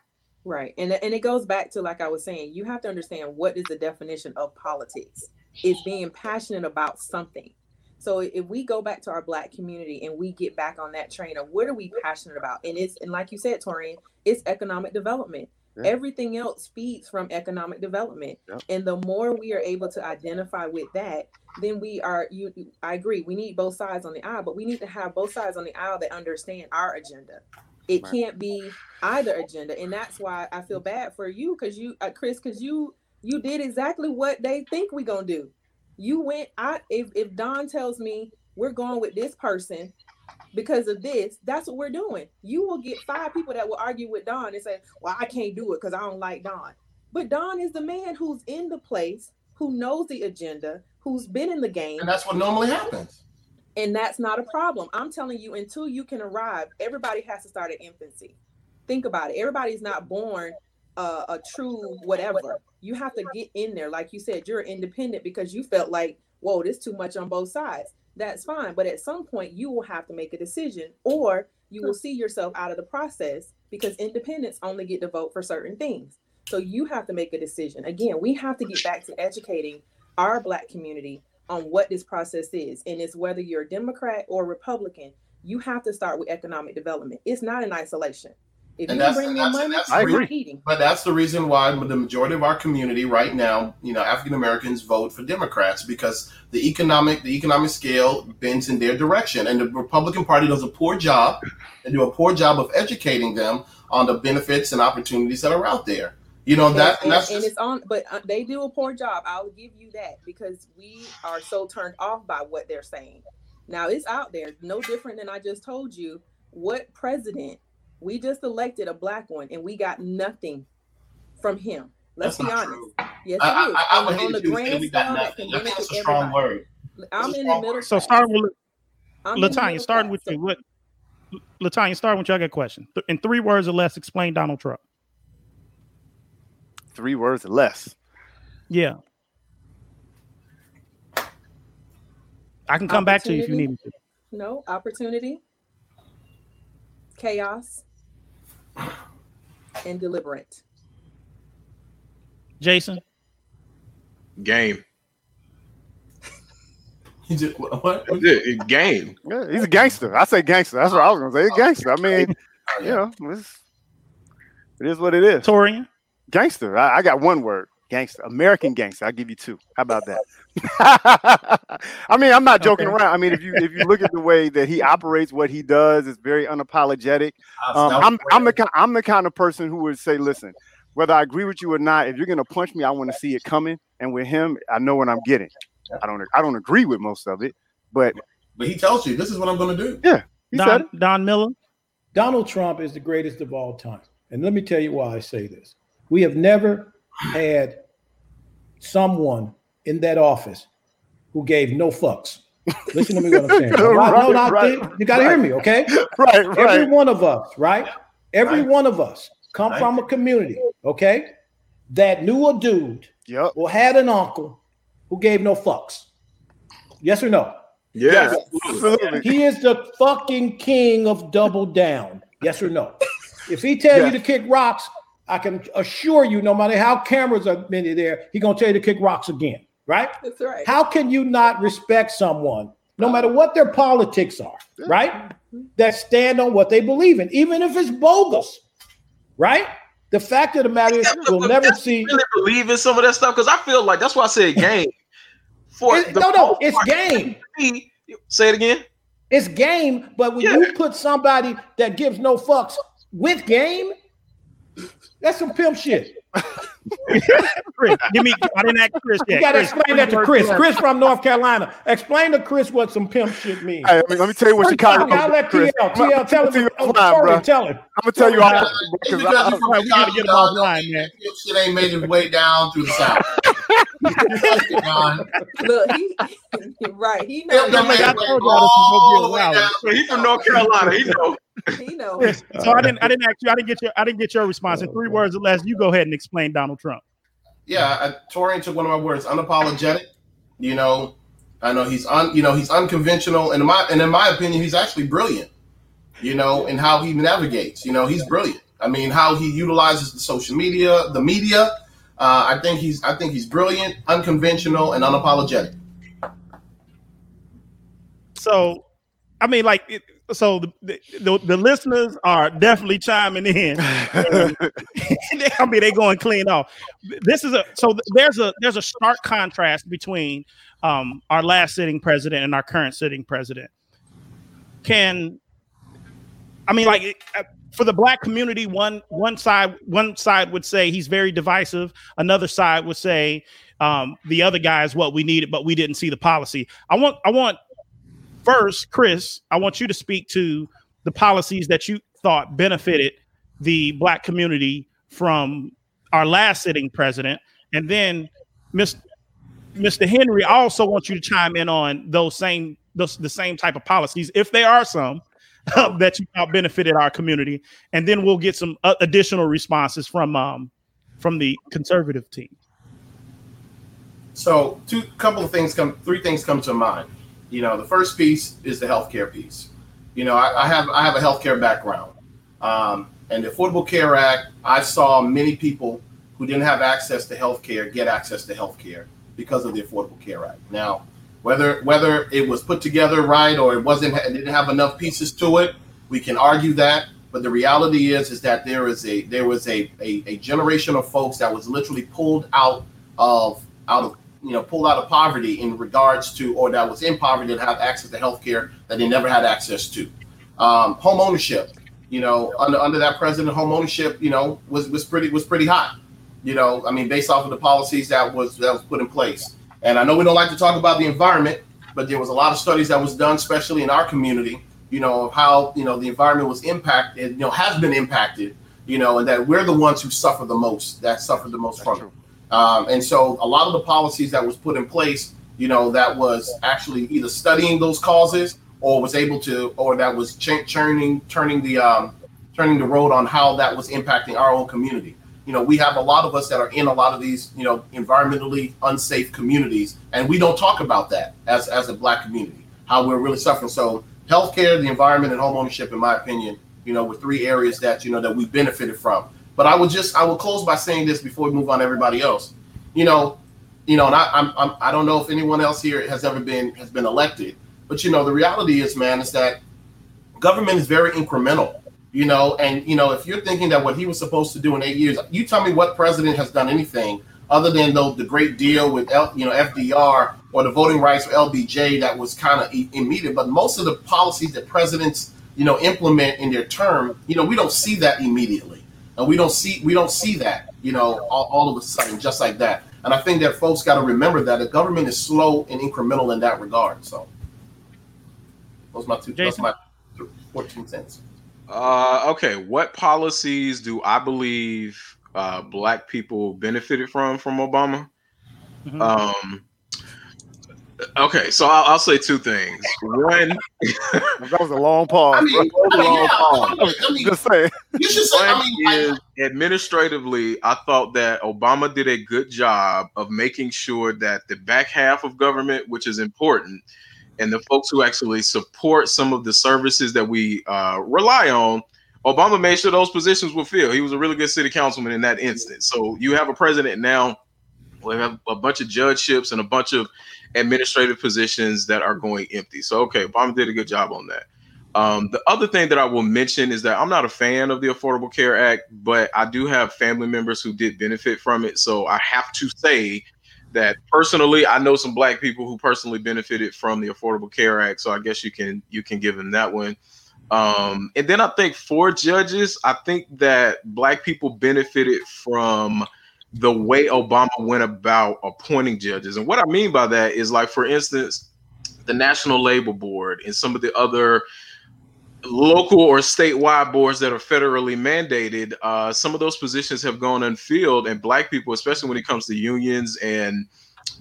Right. And, and it goes back to, like I was saying, you have to understand what is the definition of politics. It's being passionate about something. So if we go back to our black community and we get back on that train of what are we passionate about? And it's and like you said, Torian, it's economic development. Yeah. Everything else feeds from economic development. Yep. And the more we are able to identify with that, then we are you I agree, we need both sides on the aisle, but we need to have both sides on the aisle that understand our agenda. It Right. can't be either agenda and that's why i feel bad for you because you uh, chris because you you did exactly what they think we're gonna do you went i if, if don tells me we're going with this person because of this that's what we're doing you will get five people that will argue with don and say well i can't do it because i don't like don but don is the man who's in the place who knows the agenda who's been in the game And that's what normally happens. and that's not a problem. I'm telling you, until you can arrive, everybody has to start at infancy. Think about it. Everybody's not born uh, a true whatever. You have to get in there. Like you said, you're independent because you felt like, whoa, there's too much on both sides. That's fine. But at some point, you will have to make a decision or you will see yourself out of the process because independents only get to vote for certain things. So you have to make a decision. Again, we have to get back to educating our Black community on what this process is. And it's whether you're a Democrat or Republican, you have to start with economic development. It's not in isolation. If And you that's- bring and that's- money, and that's I you're agree. not. But that's the reason why the majority of our community right now, you know, African Americans vote for Democrats because the economic the economic scale bends in their direction, and the Republican Party does a poor job and do a poor job of educating them on the benefits and opportunities that are out there. You know that, and, and that's and it's on, but uh, they do a poor job. I'll give you that because we are so turned off by what they're saying. Now it's out there, no different than I just told you. What president? We just elected a black one, and we got nothing from him. Let's that's be not honest. true. Yes, I, it is. I, I on, would the- hate on the if you would say grand we got scale that nothing. can I think benefit that's a strong everybody. word. I'm in the middle. So class. starting with I'm in the Latanya, starting with you. What Latanya, starting with you, I got a question. In three words or less, explain Donald Trump. three words or less. Yeah. I can come back to you if you need me to. No opportunity, chaos, and deliberate. Jason, Game. *laughs* You just- what? what? It. Game. Yeah, he's a gangster. I say gangster. That's what I was gonna say. He's a oh, gangster. I mean, you know, it's, it is what it is. Torian, Gangster. I, I got one word. Gangster. American gangster. I'll give you two. How about that? *laughs* I mean, I'm not joking Okay. around. I mean, if you if you look at the way that he operates, what he does is very unapologetic. Um, I'm I'm the kind I'm the kind of person who would say, listen, whether I agree with you or not, if you're gonna punch me, I want to see it coming. And with him, I know what I'm getting. I don't I don't agree with most of it, but But he tells you this is what I'm going to do. he said it. Don, Don Miller. Donald Trump is the greatest of all time. And let me tell you why I say this. We have never had someone in that office who gave no fucks. *laughs* Listen to me what I'm saying. no, no, no, Right, you got to hear me, okay? Right, Every one of us, right? Every Right. one of us come Right. from a community, okay, that knew a dude Yep. or had an uncle who gave no fucks. Yes or no? Yeah. Absolutely. He is the fucking king of double down. Yes or no? If he tell Yes. you to kick rocks, I can assure you, no matter how cameras are many there, he gonna tell you to kick rocks again, right? That's right. How can you not respect someone, no oh. matter what their politics are, right? Mm-hmm. That stand on what they believe in, even if it's bogus, right? The fact of the matter is, we'll never see. really believe in some of that stuff because I feel like that's why I said game. For It- no, no, it's part, game. *laughs* Say it again. It's game, but when Yeah. you put somebody that gives no fucks with game, that's some pimp shit. Chris, give me. I didn't ask Chris yet. You gotta explain that to Chris. Chris from North Carolina. Explain to Chris what some pimp shit means. Hey, let me, let me tell you what Chicago. Okay, I'll let Chris. TL. I'm TL, tell I'm gonna him. tell you Oh, offline, sorry, bro. tell him. I'm gonna tell you off It's because because I, you from Right, we gotta get him offline, man. That Shit ain't made its way down through the south. John. *laughs* Look, he *laughs* right. He It knows. done made I told y'all this was gonna be oh, a while. So he's from North Carolina. He know. He knows. Chris, so I didn't. I didn't ask you. I didn't get your. I didn't get your response in three words or less. You go ahead and explain Donald Trump. yeah, I, Torian took one of my words, unapologetic. You know, I know he's un, you know, he's unconventional, and in my and in my opinion, he's actually brilliant. You know, in how he navigates. You know, he's brilliant. I mean, how he utilizes the social media, the media. Uh, I think he's I think he's brilliant, unconventional, and unapologetic. So, I mean, like, it, so the, the the the listeners are definitely chiming in. *laughs* I mean, they going clean off. This is a so there's a there's a stark contrast between um, our last sitting president and our current sitting president. Can I mean, like, it- uh, for the black community, one one side one side would say he's very divisive. Another side would say um, the other guy is what we needed, but we didn't see the policy. I want I want first, Chris, I want you to speak to the policies that you thought benefited the black community from our last sitting president. And then Mr. Mr. Henry, I also want you to chime in on those same those the same type of policies, if there are some *laughs* that you benefited our community. And then we'll get some uh, additional responses from um from the conservative team. So, two couple of things come, three things come to mind. You know, the first piece is the healthcare piece. You know, I, I have I have a healthcare background, um, and the Affordable Care Act. I saw many people who didn't have access to healthcare get access to healthcare because of the Affordable Care Act. Now, whether whether it was put together right or it wasn't, it didn't have enough pieces to it, we can argue that. But the reality is, is that there is a there was a, a, a generation of folks that was literally pulled out of out of you know pulled out of poverty in regards to or that was in poverty and have access to health care that they never had access to. Um, home ownership you know under under that president home ownership you know was was pretty was pretty hot. You know i mean based off of the policies that was that was put in place and i know we don't like to talk about the environment but there was a lot of studies that was done especially in our community you know of how you know the environment was impacted you know has been impacted you know and that we're the ones who suffer the most that suffered the most from it um, and so a lot of the policies that was put in place, you know, that was actually either studying those causes or was able to, or that was ch- churning, turning the, um, turning the road on how that was impacting our own community. You know, we have a lot of us that are in a lot of these, you know, environmentally unsafe communities, and we don't talk about that as as a black community, how we're really suffering. So healthcare, the environment, and homeownership, in my opinion, you know, were three areas that you know that we benefited from. But I would just I will close by saying this before we move on to everybody else. You know, you know, and I, I'm, I'm I don't know if anyone else here has ever been has been elected, but you know, the reality is, man, is that government is very incremental. You know, and you know, if you're thinking that what he was supposed to do in eight years, you tell me what president has done anything other than though the great deal with L, you know FDR or the voting rights for LBJ that was kind of immediate. But most of the policies that presidents you know implement in their term, you know, we don't see that immediately, and we don't see we don't see that you know all, all of a sudden just like that. And I think that folks got to remember that the government is slow and incremental in that regard. So those my two. Those my 14 cents. Uh, okay, what policies do I believe uh, black people benefited from from Obama? Mm-hmm. Um, okay, so I'll, I'll, say two things. One, *laughs* that was a long pause. I mean, I mean, yeah, pause. I mean, just say. You should say. I mean, is administratively, I thought that Obama did a good job of making sure that the back half of government, which is important, and the folks who actually support some of the services that we uh, rely on, Obama made sure those positions were filled. He was a really good city councilman in that instance. So you have a president now. We have a bunch of judgeships and a bunch of administrative positions that are going empty. So okay, Obama did a good job on that. Um, the other thing that I will mention is that I'm not a fan of the Affordable Care Act, but I do have family members who did benefit from it. So I have to say that personally I know some black people who personally benefited from the Affordable Care Act, so I guess you can you can give them that one. Um, and then I think for judges, I think that black people benefited from the way Obama went about appointing judges. And what I mean by that is like for instance, the National Labor Board and some of the other local or statewide boards that are federally mandated, uh, some of those positions have gone unfilled, and black people, especially when it comes to unions and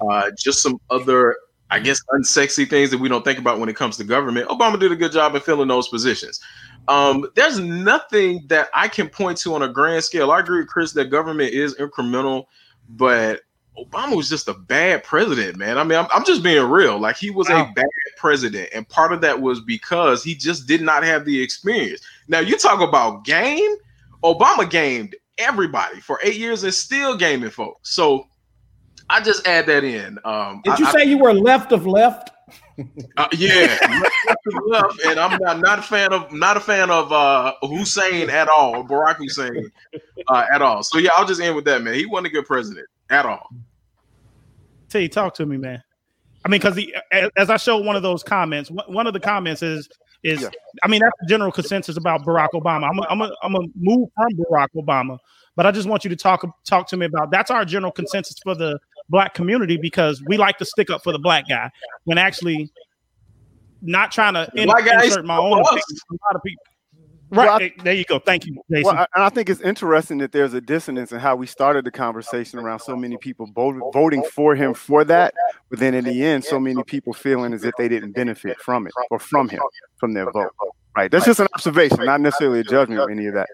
uh, just some other, I guess, unsexy things that we don't think about when it comes to government. Obama did a good job in filling those positions. Um, there's nothing that I can point to on a grand scale. I agree with Chris that government is incremental, but Obama was just a bad president, man. I mean, I'm, I'm just being real. Like he was wow. a bad president, and part of that was because he just did not have the experience. Now you talk about game. Obama gamed everybody for eight years and still gaming folks. So I just add that in. Um, did you I, say I, you were left of left? Uh, yeah, *laughs* left, and I'm not, not a fan of not a fan of uh, Hussein at all, Barack Hussein uh, at all. So yeah, I'll just end with that, man. He wasn't a good president at all. T, talk to me, man. I mean, because as I showed one of those comments, one of the comments is is yeah. I mean that's the general consensus about Barack Obama. I'm a, I'm a, I'm a move from Barack Obama, but I just want you to talk talk to me about that's our general consensus for the black community because we like to stick up for the black guy when actually not trying to in, insert my own opinion. A lot of people. Right well, I, there you go. Thank you, Jason. Well, and I think it's interesting that there's a dissonance in how we started the conversation around so many people voting for him for that, but then in the end, so many people feeling as if they didn't benefit from it or from him from their vote. Right. That's just an observation, not necessarily a judgment of any of that.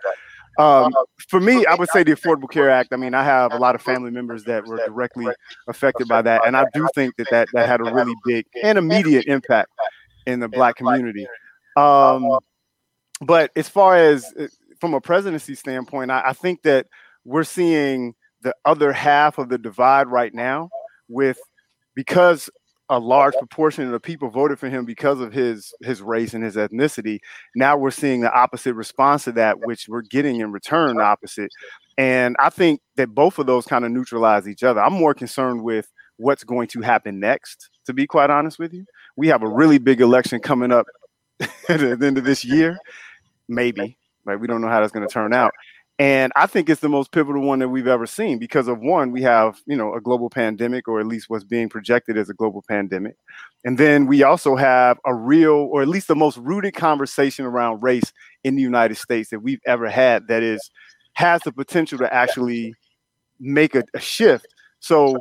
Um, for me, I would say the Affordable Care Act. I mean, I have a lot of family members that were directly affected by that, and I do think that that, that had a really big and immediate impact in the Black community. Um, but as far as uh, from a presidency standpoint, I, I think that we're seeing the other half of the divide right now with because a large proportion of the people voted for him because of his his race and his ethnicity. Now we're seeing the opposite response to that, which we're getting in return the opposite. And I think that both of those kind of neutralize each other. I'm more concerned with what's going to happen next, to be quite honest with you. We have a really big election coming up *laughs* at the end of this year maybe. Right? We don't know how that's going to turn out. And I think it's the most pivotal one that we've ever seen because of one, we have, you know, a global pandemic, or at least what's being projected as a global pandemic. And then we also have a real, or at least the most rooted conversation around race in the United States that we've ever had that is has the potential to actually make a, a shift. So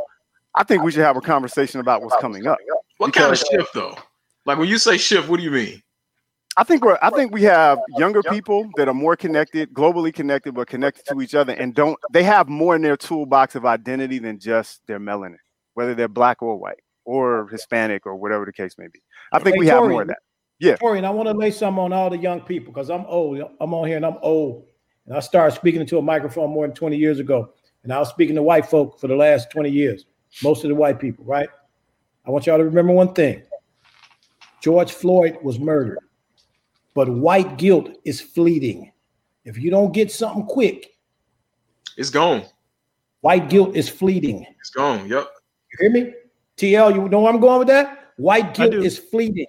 I think we should have a conversation about what's coming up. What kind of shift though? Like when you say shift, what do you mean? I think we're I think we have younger people that are more connected, globally connected, but connected to each other and don't they have more in their toolbox of identity than just their melanin, whether they're black or white or Hispanic or whatever the case may be. I think Hey, we have Tori, more of that. Yeah. Tori, and I want to lay some on all the young people because I'm old. I'm on here and I'm old. And I started speaking into a microphone more than 20 years ago. And I was speaking to white folk for the last 20 years, most of the white people, right? I want y'all to remember one thing George Floyd was murdered, but white guilt is fleeting. If you don't get something quick, It's gone. white guilt is fleeting. It's gone. Yep. You hear me? TL, you know where I'm going with that? White guilt is fleeting.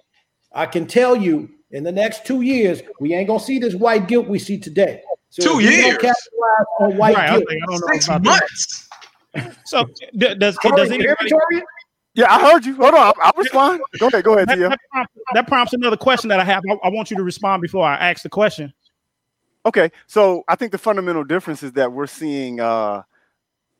I can tell you in the next two years, we ain't gonna see this white guilt we see today. So Two if don't years? capitalize on white Right, I, guilt. think, I don't know Six about that. months. So d- does Tori, does you anybody Tori? Yeah, I heard you. Hold on, I'll, I'll respond. Go ahead, go ahead, that, Tia. that, prompts, that prompts another question that I have. I, I want you to respond before I ask the question. Okay, so I think the fundamental difference is that we're seeing, uh,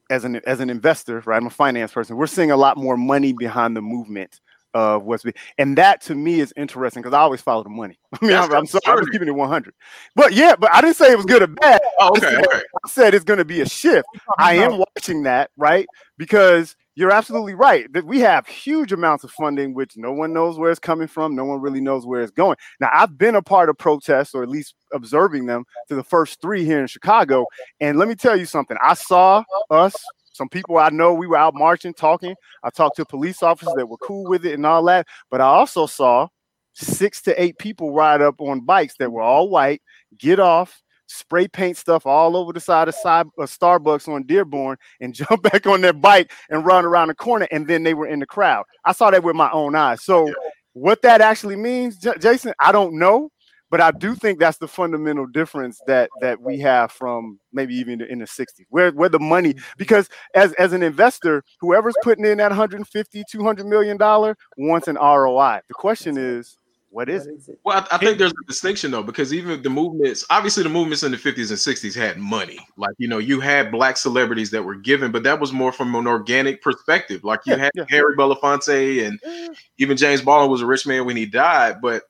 as an as an investor, right? I'm a finance person. We're seeing a lot more money behind the movement of what's be, and that to me is interesting because I always follow the money. *laughs* I mean, That's I'm, I'm sorry, I'm keeping it 100. But yeah, but I didn't say it was good or bad. Oh, okay. Okay. I said it's going to be a shift. I am watching that, right? Because you're absolutely right that we have huge amounts of funding, which no one knows where it's coming from. No one really knows where it's going. Now, I've been a part of protests, or at least observing them, to the first three here in Chicago. And let me tell you something. I saw us, some people I know, we were out marching, talking. I talked to police officers that were cool with it and all that. But I also saw six to eight people ride up on bikes that were all white, get off, spray paint stuff all over the side of side, uh, Starbucks on Dearborn, and *laughs* jump back on their bike and run around the corner. And then they were in the crowd. I saw that with my own eyes. So, what that actually means, J- Jason, I don't know. But I do think that's the fundamental difference that that we have from maybe even in the 60s, where where the money, because as as an investor, whoever's putting in that 150, 200 million dollar wants an ROI. The question is, what is What it? is it? Well, I, I think there's a distinction though, because even the movements, obviously, the movements in the 50s and 60s had money. Like, you know, you had black celebrities that were given, but that was more from an organic perspective. Like, you Yeah, had yeah. Harry Belafonte, and mm. even James Baldwin was a rich man when he died. But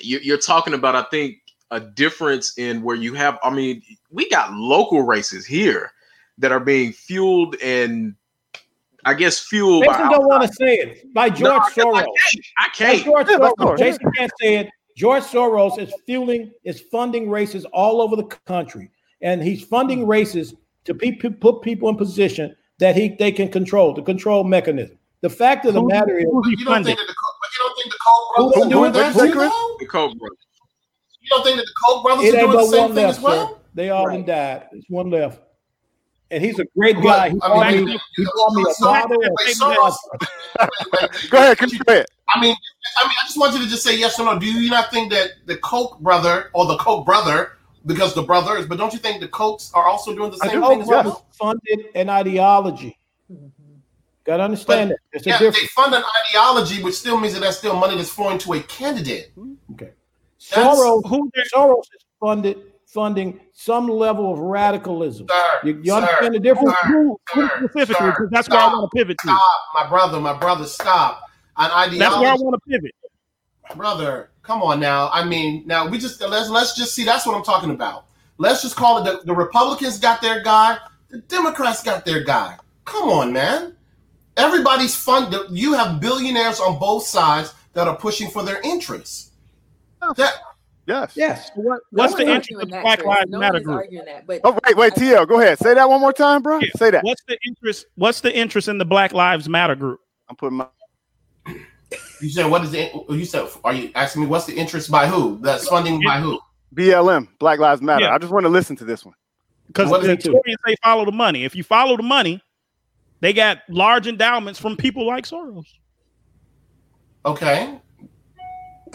you, you're talking about, I think, a difference in where you have, I mean, we got local races here that are being fueled and I guess fueled by. Jason don't want to say it. By No, George I can't- Soros. I can't. I can't. George Yeah, Soros. course. Jason can't say it. George Soros is fueling, is funding races all over the country, and he's funding hmm. races to pe- pe- put people in position that he they can control the control mechanism. The fact of the Who- matter is, who's he You don't think that the Co- you don't think the Koch brothers who- are doing who- that who- too, though? The Koch brothers. You don't think that the Koch brothers it are doing the same thing left, as well? sir. They all Right. died. There's one left, and he's a great guy. He I mean, me, he bought me a so- bottle of wait, Soros- Go ahead, Chris, go ahead. I mean, I mean, I just want you to just say yes or no. Do you not think that the Koch brother or the Koch brother, because the brothers, but don't you think the Kochs are also doing the same do, thing as yes. well? funded an ideology. Got to understand that. There's a Yeah, they fund an ideology, which still means that that's still money that's flowing to a candidate. Okay. That's- Soros, Who they're- Soros is funded funding some level of radicalism. Sir, You, you sir, understand the difference? sir, who, who sir, specifically? sir, 'Cause that's where I want to pivot to. Stop, my brother, my brother, stop. An ideology, That's where I want to pivot. brother. Come on now. I mean, now we just let's let's just see. That's what I'm talking about. Let's just call it the, the Republicans got their guy, the Democrats got their guy. Come on, man. Everybody's fund. You have billionaires on both sides that are pushing for their interests. That Yes. Yes. What, No what's the one's interest of the Black Chris. Lives no Matter group? that, but Oh wait, wait, TL, go ahead. Say that one more time, bro. Yeah. Say that. What's the interest? What's the interest in the Black Lives Matter group? I'm putting my you said. What is the? You said. Are you asking me what's the interest by who? That's funding by who? BLM, Black Lives Matter. Yeah. I just want to listen to this one. Because What is the it? Victorians say follow the money. If you follow the money, they got large endowments from people like Soros. Okay.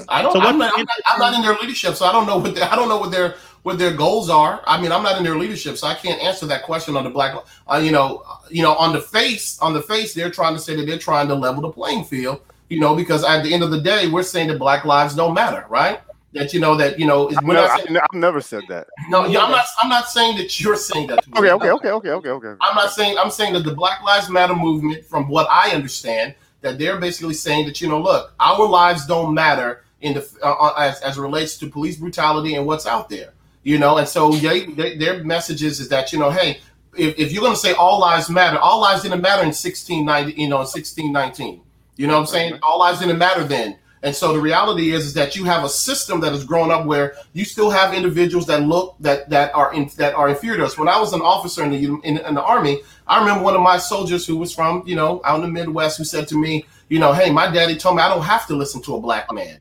I don't. So I'm, not, I'm, not, I'm not in their leadership, so I don't know what their, I don't know what their what their goals are. I mean, I'm not in their leadership, so I can't answer that question on the black. Uh, you know, you know, on the face, on the face, they're trying to say that they're trying to level the playing field. You know, because at the end of the day, we're saying that black lives don't matter, right? That you know that you know. I've never, saying, I've never said that. no, yeah, I'm not. I'm not saying that you're saying that. To me. Okay, okay, okay, okay, okay, okay. I'm not saying I'm saying that the Black Lives Matter movement, from what I understand, that they're basically saying that you know, look, our lives don't matter. In the uh, uh, as, as relates to police brutality and what's out there. You know, and so they, they, their messages is that you know, hey, if, if you're going to say all lives matter, all lives didn't matter in 1690, you know, in 1619. You know what I'm saying? All lives didn't matter then. And so the reality is, is that you have a system that has grown up where you still have individuals that look that that are in, that are inferior to us. When I was an officer in the in, in the army, I remember one of my soldiers who was from you know out in the Midwest who said to me, you know, hey, my daddy told me I don't have to listen to a black man.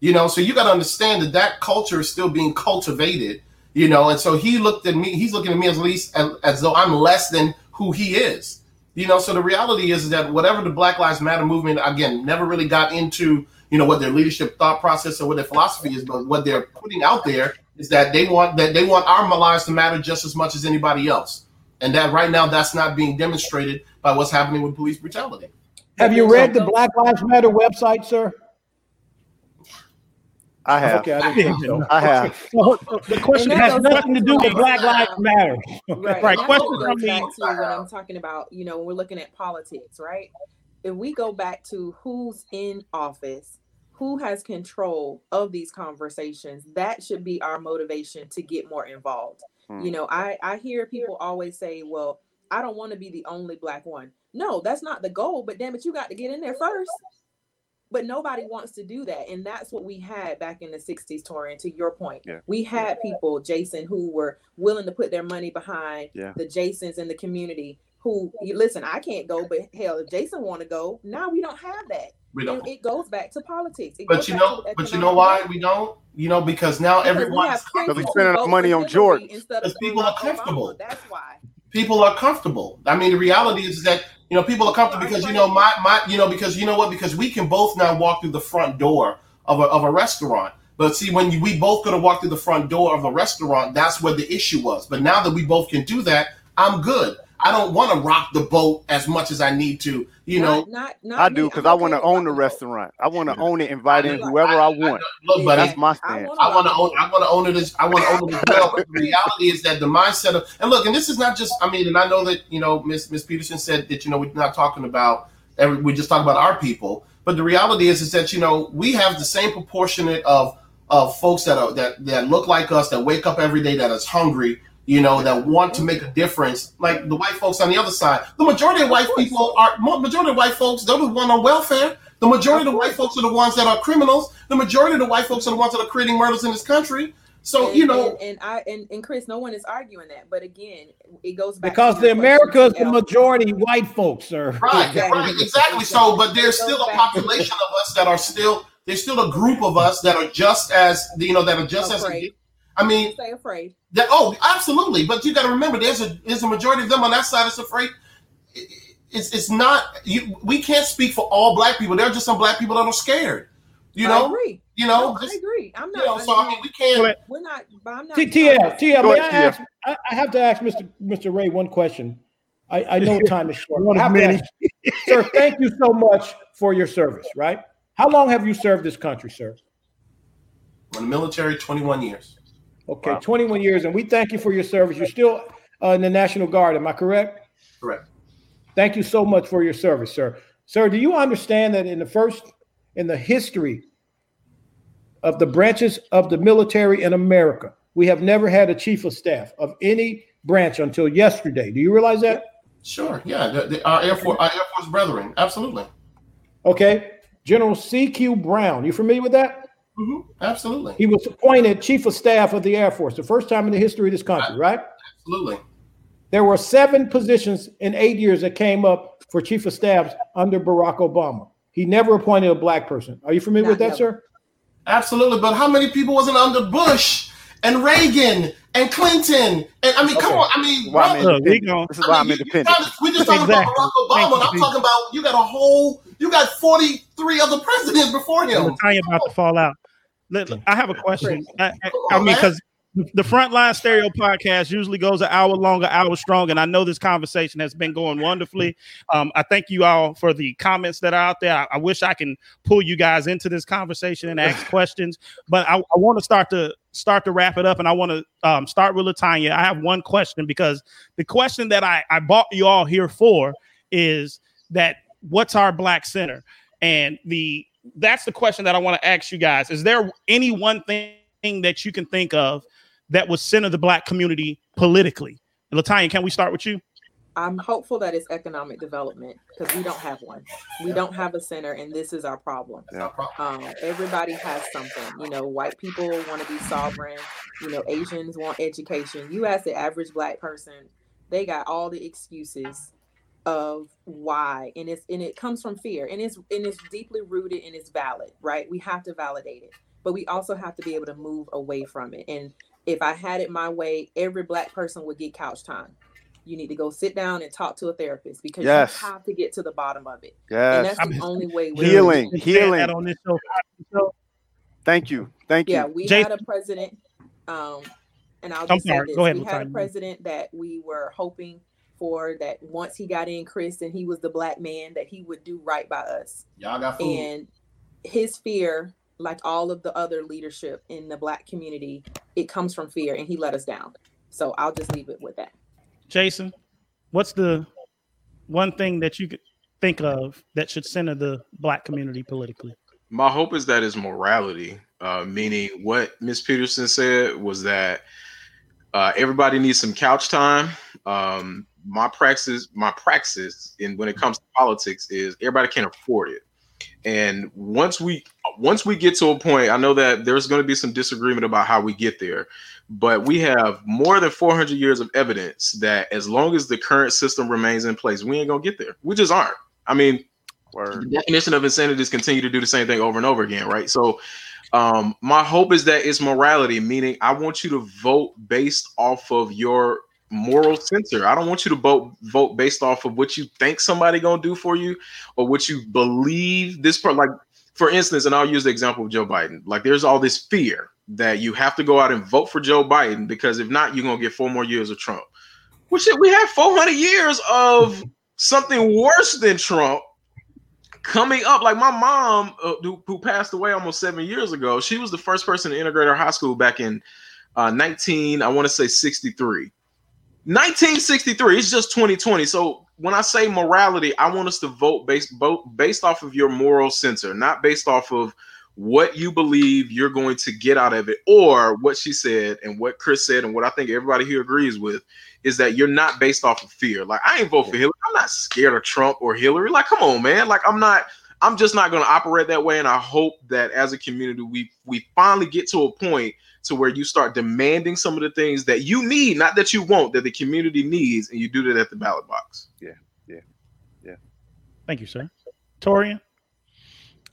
You know, so you got to understand that that culture is still being cultivated. You know, and so he looked at me. He's looking at me as least as, as though I'm less than who he is. You know, so the reality is that whatever the Black Lives Matter movement again never really got into you know what their leadership thought process or what their philosophy is, but what they're putting out there is that they want that they want our lives to matter just as much as anybody else, and that right now that's not being demonstrated by what's happening with police brutality. Have you read the Black Lives Matter website, sir? I have. Okay, I, didn't think so. *laughs* I have. Well, the question has nothing to do with Black Lives Matter. Right. *laughs* Right, question goes from me- to when I'm talking about, you know, when we're looking at politics, right? If we go back to who's in office, who has control of these conversations, that should be our motivation to get more involved. Hmm. You know, I I hear people always say, "Well, I don't want to be the only black one." No, that's not the goal, but damn it, you got to get in there first. But nobody wants to do that. And that's what we had back in the 60s, Torian, to your point. Yeah. We had people, Jason, who were willing to put their money behind Yeah. the Jasons in the community who you listen, I can't go, but hell, if Jason want to go, now we don't have that. We don't. it goes back to politics. It But you know, but you know why we don't? You know, because now Because we everyone's we spending our money on Hillary Jordans. instead of Because people are comfortable. Obama. That's why. People are comfortable. I mean, the reality is that you know people are comfortable because you know my my you know because you know what because we can both now walk through the front door of a of a restaurant. But see, when you, we both could have walked through the front door of a restaurant, that's where the issue was. But now that we both can do that, I'm good. I don't want to rock the boat as much as I need to. You know, not, not, not I do because I'm I want to own rocking the restaurant. I want to own it, invite in I- whoever I want. look, buddy. That's my I stand. wanna I want to own. boat. I want to own it. As, I want to own it as well. But the reality is that the mindset of and look, and this is not just. I mean, and I know that you know, Miss Miss Peterson said that you know we're not talking about. Every, we just talk about our people. But the reality is, is that you know we have the same proportionate of of folks that are that that look like us, that wake up every day, that is hungry. You know, that want to make a difference, like the white folks on the other side. The majority of white people are majority of white folks. They're the one on welfare. The majority of the white folks are the ones that are criminals. The majority of the white folks are the ones that are creating murders in this country. So and, you know, and, and I and, and Chris, no one is arguing that. But again, it goes back Because to the your America is the majority white folks, sir. right, Exactly. right, exactly. So, but there's still a population of us that are still. There's still a group of us that are just as you know that are just as. I mean, Stay afraid. That, oh, absolutely. But you got to remember, there's a there's a majority of them on that side that's afraid. It's it's not you. We can't speak for all black people. There are just some black people that are scared. You I know, agree. you know, No, I agree. I'm you not. know. So I mean, we can't. we're not. But I'm not. T- TL, TL, Go may I, ask, I, I have to ask Mr. Mr. Rey one question. I, I know *laughs* time is short. One of many. *laughs* sir, thank you so much for your service, right? How long have you served this country, sir? In the military, 21 years. Okay, Wow. 21 years, and we thank you for your service. You're still uh, in the National Guard, am I correct? Correct. Thank you so much for your service, sir. Sir, do you understand that in the first, in the history of the branches of the military in America, we have never had a chief of staff of any branch until yesterday? Do you realize that? Sure. Yeah. The, the, our Air Force, our Air Force brethren. Absolutely. Okay. General C.Q. Brown, you familiar with that? Hmm Absolutely. He was appointed chief of staff of the Air Force, the first time in the history of this country, right? Absolutely. There were seven positions in eight years that came up for chief of staffs under Barack Obama. He never appointed a black person. Are you familiar Not with that, never. sir? Absolutely. But how many people wasn't under Bush and Reagan and Clinton? And I mean, come on. I mean, Why I'm we independent. This is I why mean, I'm you- you independent. to- we just talking Exactly. about Barack Thank Obama. and I'm Pete. talking about you got a whole, you got 43 other presidents before him. Latanya about to fall out. Let- I have a question. I, I, Come I on, mean, because the Frontline Stereo podcast usually goes an hour long, an hour strong, and I know this conversation has been going wonderfully. Um, I thank you all for the comments that are out there. I, I wish I can pull you guys into this conversation and ask *laughs* questions, but I, I want to start to start to wrap it up, and I want to um, start with Latanya. I have one question because the question that I, I bought you all here for is that what's our black center and the that's the question that I want to ask you guys. Is there any one thing that you can think of that would center the black community politically? Latanya, can we start with you? I'm hopeful that it's economic development because we don't have one. We don't have a center, and this is our problem. Yeah. Um, everybody has something. You know, white people want to be sovereign. You know, Asians want education. You ask the average black person, they got all the excuses of why, and it's and it comes from fear, and it's and it's deeply rooted and it's valid, right? We have to validate it, but we also have to be able to move away from it. And if I had it my way, every black person would get couch time you need to go sit down and talk to a therapist because Yes. you have to get to the bottom of it. And Yes. that's the only way we Healing. Been saying healing. on this show. Thank you. Thank you Yeah, we Jason- had a president, um, and I'll I'm just sorry. say this: Go ahead, we had a president that we were hoping for that once he got in, Chris, and he was the black man, that he would do right by us. Y'all got food. And his fear, like all of the other leadership in the black community, it comes from fear, and he let us down. So I'll just leave it with that. Jason, what's the one thing that you could think of that should center the black community politically? My hope is that is morality, uh, meaning what Miss Peterson said was that uh, everybody needs some couch time. Um, my praxis, my praxis, in when it comes to politics, is everybody can't afford it. And once we once we get to a point, I know that there's going to be some disagreement about how we get there, but we have more than 400 years of evidence that as long as the current system remains in place, we ain't gonna get there. We just aren't. I mean, Word. the definition of insanity is continue to do the same thing over and over again, right? So, um, my hope is that it's morality, meaning I want you to vote based off of your moral censor. I don't want you to vote vote based off of what you think somebody gonna do for you or what you believe this part. Like, for instance, and I'll use the example of Joe Biden. Like, there's all this fear that you have to go out and vote for Joe Biden because if not, you're gonna get four more years of Trump. Well, shit, we have 400 years of something worse than Trump coming up like my mom uh, who, who passed away almost seven years ago she was the first person to integrate our high school back in uh, 19 i want to say 63 1963 it's just 2020 so when i say morality i want us to vote based vote based off of your moral center not based off of what you believe you're going to get out of it or what she said and what chris said and what i think everybody here agrees with is that you're not based off of fear. Like I ain't vote for Hillary. I'm not scared of Trump or Hillary. Like, come on, man. Like I'm not. I'm just not going to operate that way. And I hope that as a community, we we finally get to a point to where you start demanding some of the things that you need, not that you want, that the community needs, and you do that at the ballot box. Yeah, yeah, yeah. Thank you, sir. Torian,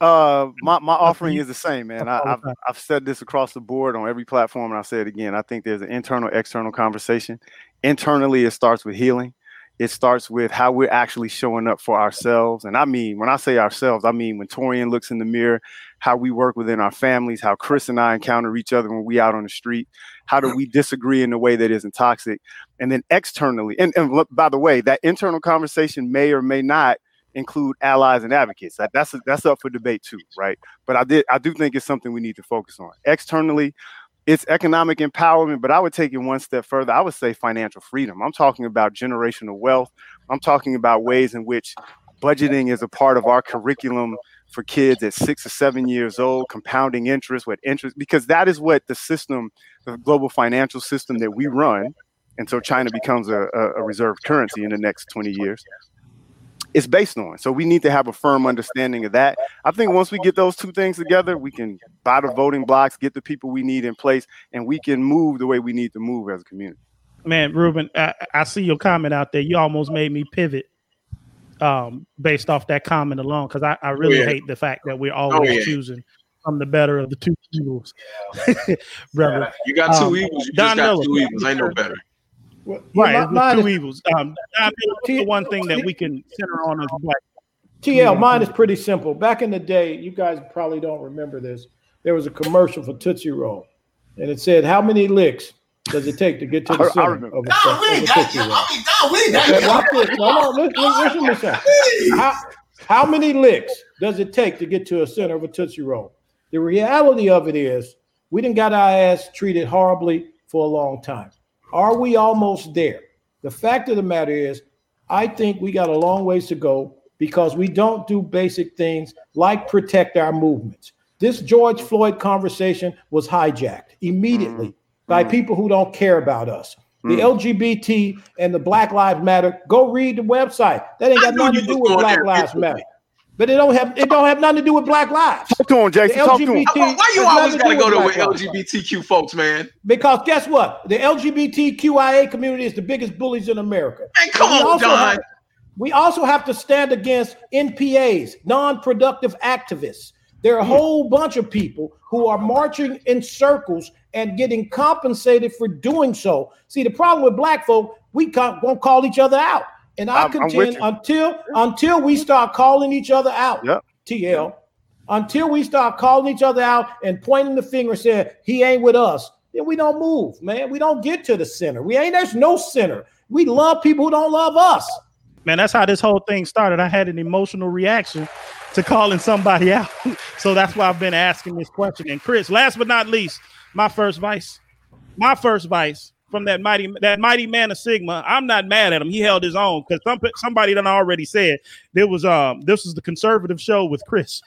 Uh, my, my offering is the same, man. I, I've. I've said this across the board on every platform, and I'll say it again. I think there's an internal, external conversation. Internally, it starts with healing. It starts with how we're actually showing up for ourselves. And I mean, when I say ourselves, I mean when Torian looks in the mirror, how we work within our families, how Chris and I encounter each other when we out on the street. How do we disagree in a way that isn't toxic? And then externally, and, and look, by the way, that internal conversation may or may not include allies and advocates. That, that's that's up for debate too, right? But I did I do think it's something we need to focus on. Externally, it's economic empowerment, but I would take it one step further. I would say financial freedom. I'm talking about generational wealth. I'm talking about ways in which budgeting is a part of our curriculum for kids at six or seven years old, compounding interest with interest, because that is what the system, the global financial system that we run, until China becomes a, a reserve currency in the next 20 years, is based on. So we need to have a firm understanding of that. I think once we get those two things together, we can buy the voting blocks, get the people we need in place, and we can move the way we need to move as a community. man, Ruben, I, I see your comment out there. You almost made me pivot um, based off that comment alone because I, I really yeah. hate the fact that we're always yeah. choosing from the better of the two evils, *laughs* brother. You got two Um, evils. You Don just got Miller. two evils. Ain't no better. Well, Right, my- it's mine two is- evils. Um, I mean, what's the one thing that we can center on as black. TL, mine is pretty simple. Back in the day, you guys probably don't remember this. There was a commercial for Tootsie Roll, and it said, "How many licks does it take to get to I- the I center remember. of a, Nah, of a ain't Tootsie Roll?" mean, nah, we ain't Okay, got watch this. No, no, listen, listen to. How, how many licks does it take to get to a center of a Tootsie Roll? The reality of it is, we didn't got our ass treated horribly for a long time. Are we almost there? The fact of the matter is, I think we got a long ways to go because we don't do basic things like protect our movements. This George Floyd conversation was hijacked immediately Mm. by Mm. people who don't care about us. The Mm. LGBT and the Black Lives Matter. Go read the website. That ain't got nothing to do with Black Lives. Matter. But it don't have it don't have nothing to do with Black Lives. Talk to him, Jason. The Talk to him. Why, why you always got to do go to with with Black Lives. LGBTQ folks, man? Because guess what? The LGBTQIA community is the biggest bullies in America. Man, come We on, also Don. have- we also have to stand against NPAs, non-productive activists. There are a whole bunch of people who are marching in circles and getting compensated for doing so. See, the problem with black folk, we won't call each other out. And I I'm- I'm contend until until we start calling each other out, Yep. TL, until we start calling each other out and pointing the finger and saying he ain't with us, then we don't move, man. We don't get to the center. We ain't there's no center. We love people who don't love us. Man, that's how this whole thing started. I had an emotional reaction to calling somebody out. *laughs* so that's why I've been asking this question. And Chris, last but not least, my first vice, my first vice from that mighty that mighty man of Sigma. I'm not mad at him. He held his own because some somebody done already said there was um this was the conservative show with Chris.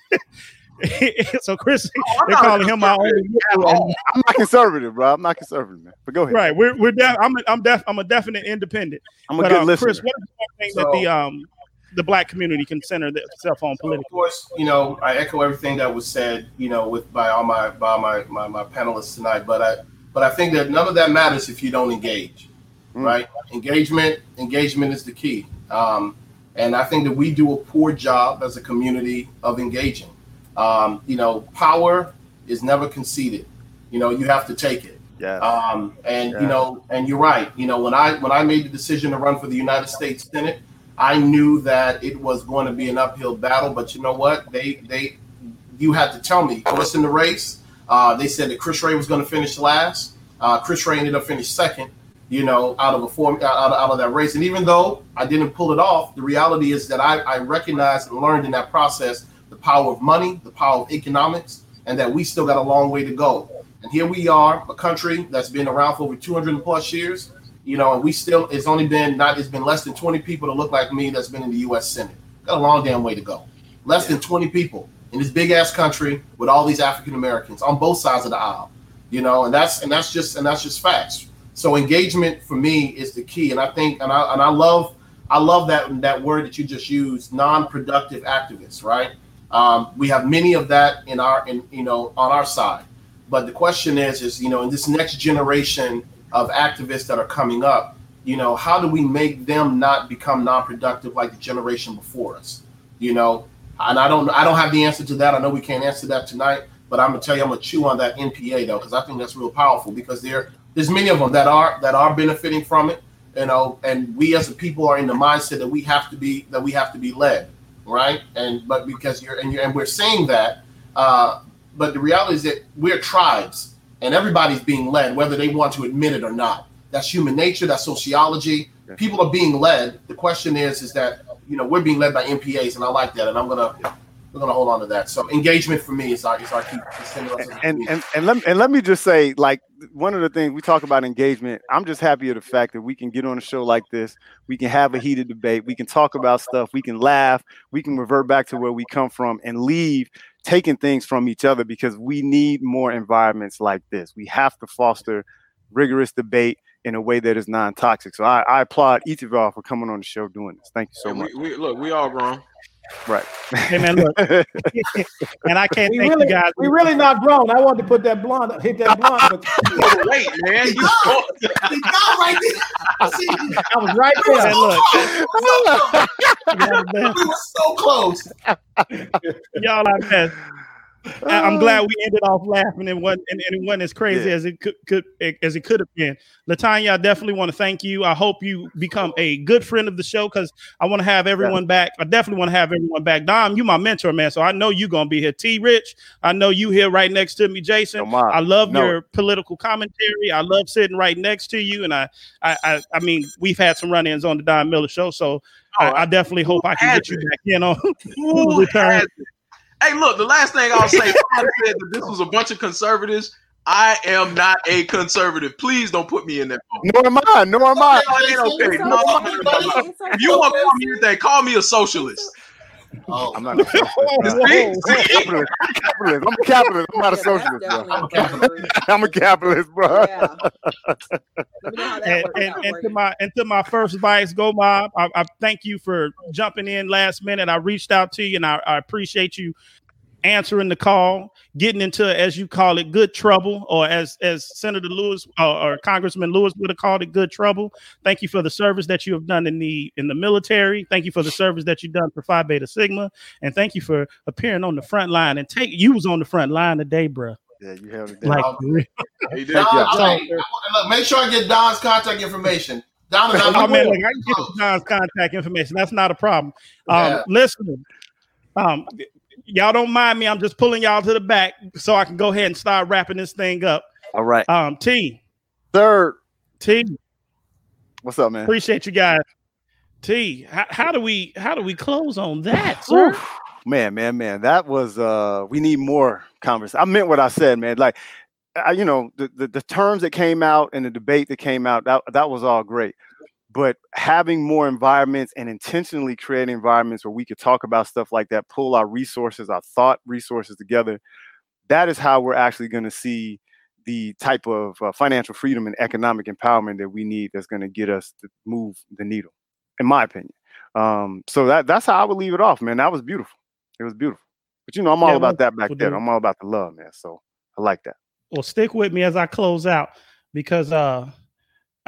*laughs* so Chris, I'm they're calling him my only. I'm not conservative, bro. I'm not conservative, man. But go ahead. right. We're we're def- I'm a, I'm def- I'm a definite independent. I'm a But good um, listener. Chris, what is one thing that So- the um the black community can center itself on Of politically? course, you know, I echo everything that was said, you know, with by all my by my, my, my panelists tonight. But I but I think that none of that matters if you don't engage, Mm. right? Engagement, engagement is the key. Um, and I think that we do a poor job as a community of engaging. Um, you know, power is never conceded. You know, you have to take it. yeah. Um, and Yeah. you know, and you're right. You know, when I when I made the decision to run for the United States Senate, I knew that it was going to be an uphill battle. But you know what? They they you had to tell me what's in the race. Uh, they said that Chris Rey was going to finish last. Uh, Chris Rey ended up finishing second. You know, out of a form out of, out of that race. And even though I didn't pull it off, the reality is that I, I recognized and learned in that process the power of money, the power of economics, and that we still got a long way to go. And here we are, a country that's been around for over 200 plus years, you know, and we still, it's only been not, it's been less than 20 people that look like me that's been in the U.S. Senate. Got a long damn way to go. Less than 20 people in this big ass country with all these African Americans on both sides of the aisle, you know, and that's, and that's just, and that's just facts. So engagement for me is the key. And I think, and I, and I love, I love that, that word that you just used, non-productive activists, right? Um, we have many of that in our, in, you know, on our side. But the question is, is you know, in this next generation of activists that are coming up, you know, how do we make them not become non-productive like the generation before us? You know, and I don't, I don't have the answer to that. I know we can't answer that tonight, but I'm gonna tell you, I'm gonna chew on that NPA though, because I think that's real powerful. Because there, there's many of them that are that are benefiting from it, you know, and we as a people are in the mindset that we have to be that we have to be led, right? And but because you're and you're and we're saying that, uh, but the reality is that we're tribes and everybody's being led, whether they want to admit it or not. That's human nature. That's sociology. People are being led. The question is, is that you know we're being led by NPAs, and I like that, and I'm gonna we're gonna hold on to that. So engagement for me is our is our key. and and and let, and let me just say like one of the things we talk about engagement i'm just happy of the fact that we can get on a show like this. We can have a heated debate. We can talk about stuff. We can laugh. We can revert back to where we come from and leave taking things from each other because we need more environments like this. We have to foster rigorous debate in a way that is non-toxic so i, I applaud each of y'all for coming on the show doing this thank you so And much we, we, look, we all grown. right Hey man, look, *laughs* and I can't We thank really, you guys. we really not grown. I wanted to put that blonde, hit that blonde, but oh, Wait, man. You *laughs* The guy right there. See, I was right Hey, there. look, y'all the best. we were so close. Y'all are the best. I'm glad we ended off laughing and wasn't and, and it wasn't as crazy Yeah. as it could, could as it could have been. Latanya, I definitely want to thank you. I hope you become a good friend of the show because I want to have everyone back. I definitely want to have everyone back. Dom, you my mentor, man. So I know you're gonna be here. T Rich, I know you here right next to me, Jason. Omar, I love no. your political commentary. I love sitting right next to you. And I I I, I mean, we've had some run-ins on the Don Miller show. So I, I definitely hope I can get you back in on *laughs* return. Has it? Hey, look, the last thing I'll say, *laughs* somebody said that this was a bunch of conservatives. I am not a conservative. Please don't put me in that boat. nor am i nor am i it ain't okay. No, okay, no, no, no, no. If you want to call me anything, call me a socialist. Oh, I'm not *laughs* a socialist. bro. Whoa, whoa. capitalist. I'm a capitalist. I'm a capitalist. I'm not a socialist, that's bro. definitely a buzzword. *laughs* I'm a capitalist, bro. Yeah. *laughs* Let me know how that and, and, and to my and to my first bias go mob I, I thank you for jumping in last minute i reached out to you and I, I appreciate you answering the call getting into as you call it good trouble or as as senator lewis uh, or congressman lewis would have called it good trouble thank you for the service that you have done in the in the military thank you for the service that you've done for phi beta sigma and thank you for appearing on the front line and take you was on the front line today bruh Yeah, you have it down. like Wow. He did. Don, you. I- hey, look, make sure I get Don's contact information. Don and *laughs* I. I mean, like, I can get John's contact information. That's not a problem. Um, Yeah. Listen, um, y'all don't mind me. I'm just pulling y'all to the back so I can go ahead and start wrapping this thing up. All right. Um, T, Third. T, What's up, man? appreciate you guys. T, how, how do we how do we close on that, sir? Oof. Man, man, man. That was uh we need more conversation. I meant what I said, man. Like I, you know, the, the the terms that came out and the debate that came out, that that was all great. But having more environments and intentionally creating environments where we could talk about stuff like that, pull our resources, our thought resources together, that is how we're actually going to see the type of uh, financial freedom and economic empowerment that we need that's going to get us to move the needle, in my opinion. Um, so that that's how I would leave it off, man. That was beautiful. It was beautiful. But you know, I'm all Yeah, about that back do. I'm all about the love, man. So I like that. Well, stick with me as I close out because uh,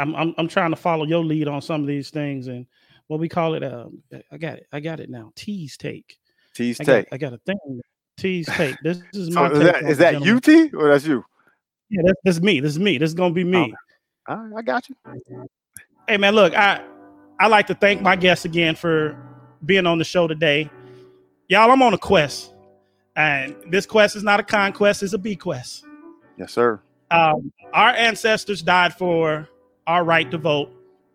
I'm, I'm I'm trying to follow your lead on some of these things and what we call it. Uh, I got it. I got it now. Tease take. Tease I got, take. I got a thing. Tease take. This *laughs* is So my. is that is it, that you, T, or that's you? Yeah, that's, that's me. This is me. This is gonna be me. Okay. All right, I got you. Hey man, look, I I like to thank my guests again for being on the show today. Y'all, I'm on a quest, and this quest is not a conquest; it's a bequest. Yes, sir. Um, our ancestors died for our right to vote,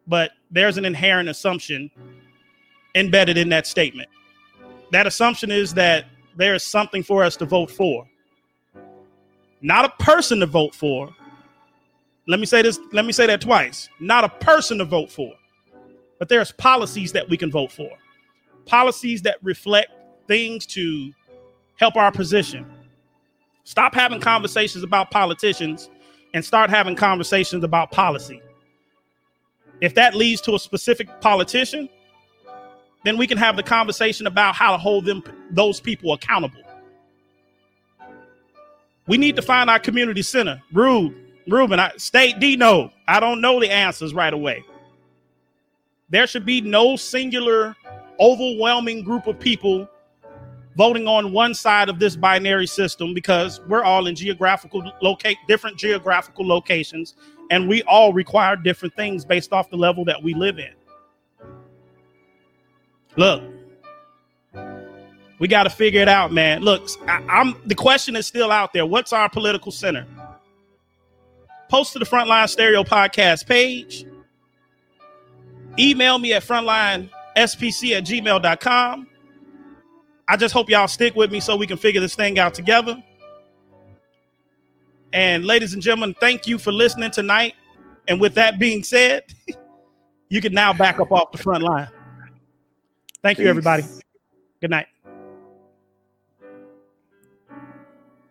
but there's an inherent assumption embedded in that statement. That assumption is that there is something for us to vote for, not a person to vote for. Let me say this, let me say that twice. Not a person to vote for, but there's policies that we can vote for. Policies that reflect things to help our position. Stop having conversations about politicians and start having conversations about policy. If that leads to a specific politician, then we can have the conversation about how to hold them those people accountable. We need to find our community center. Rube, Ruben, I, State Dino. I don't know the answers right away. There should be no singular, overwhelming group of people voting on one side of this binary system because we're all in geographical locate different geographical locations and we all require different things based off the level that we live in. Look, we got to figure it out, man. Look, I, I'm the question is still out there. What's our political center? Post to the Frontline Stereo Podcast page. Email me at frontlinespc at gmail.com. I just hope y'all stick with me so we can figure this thing out together. And ladies and gentlemen, thank you for listening tonight. And with that being said, *laughs* you can now back up off the front line. Thank you, everybody. Good night.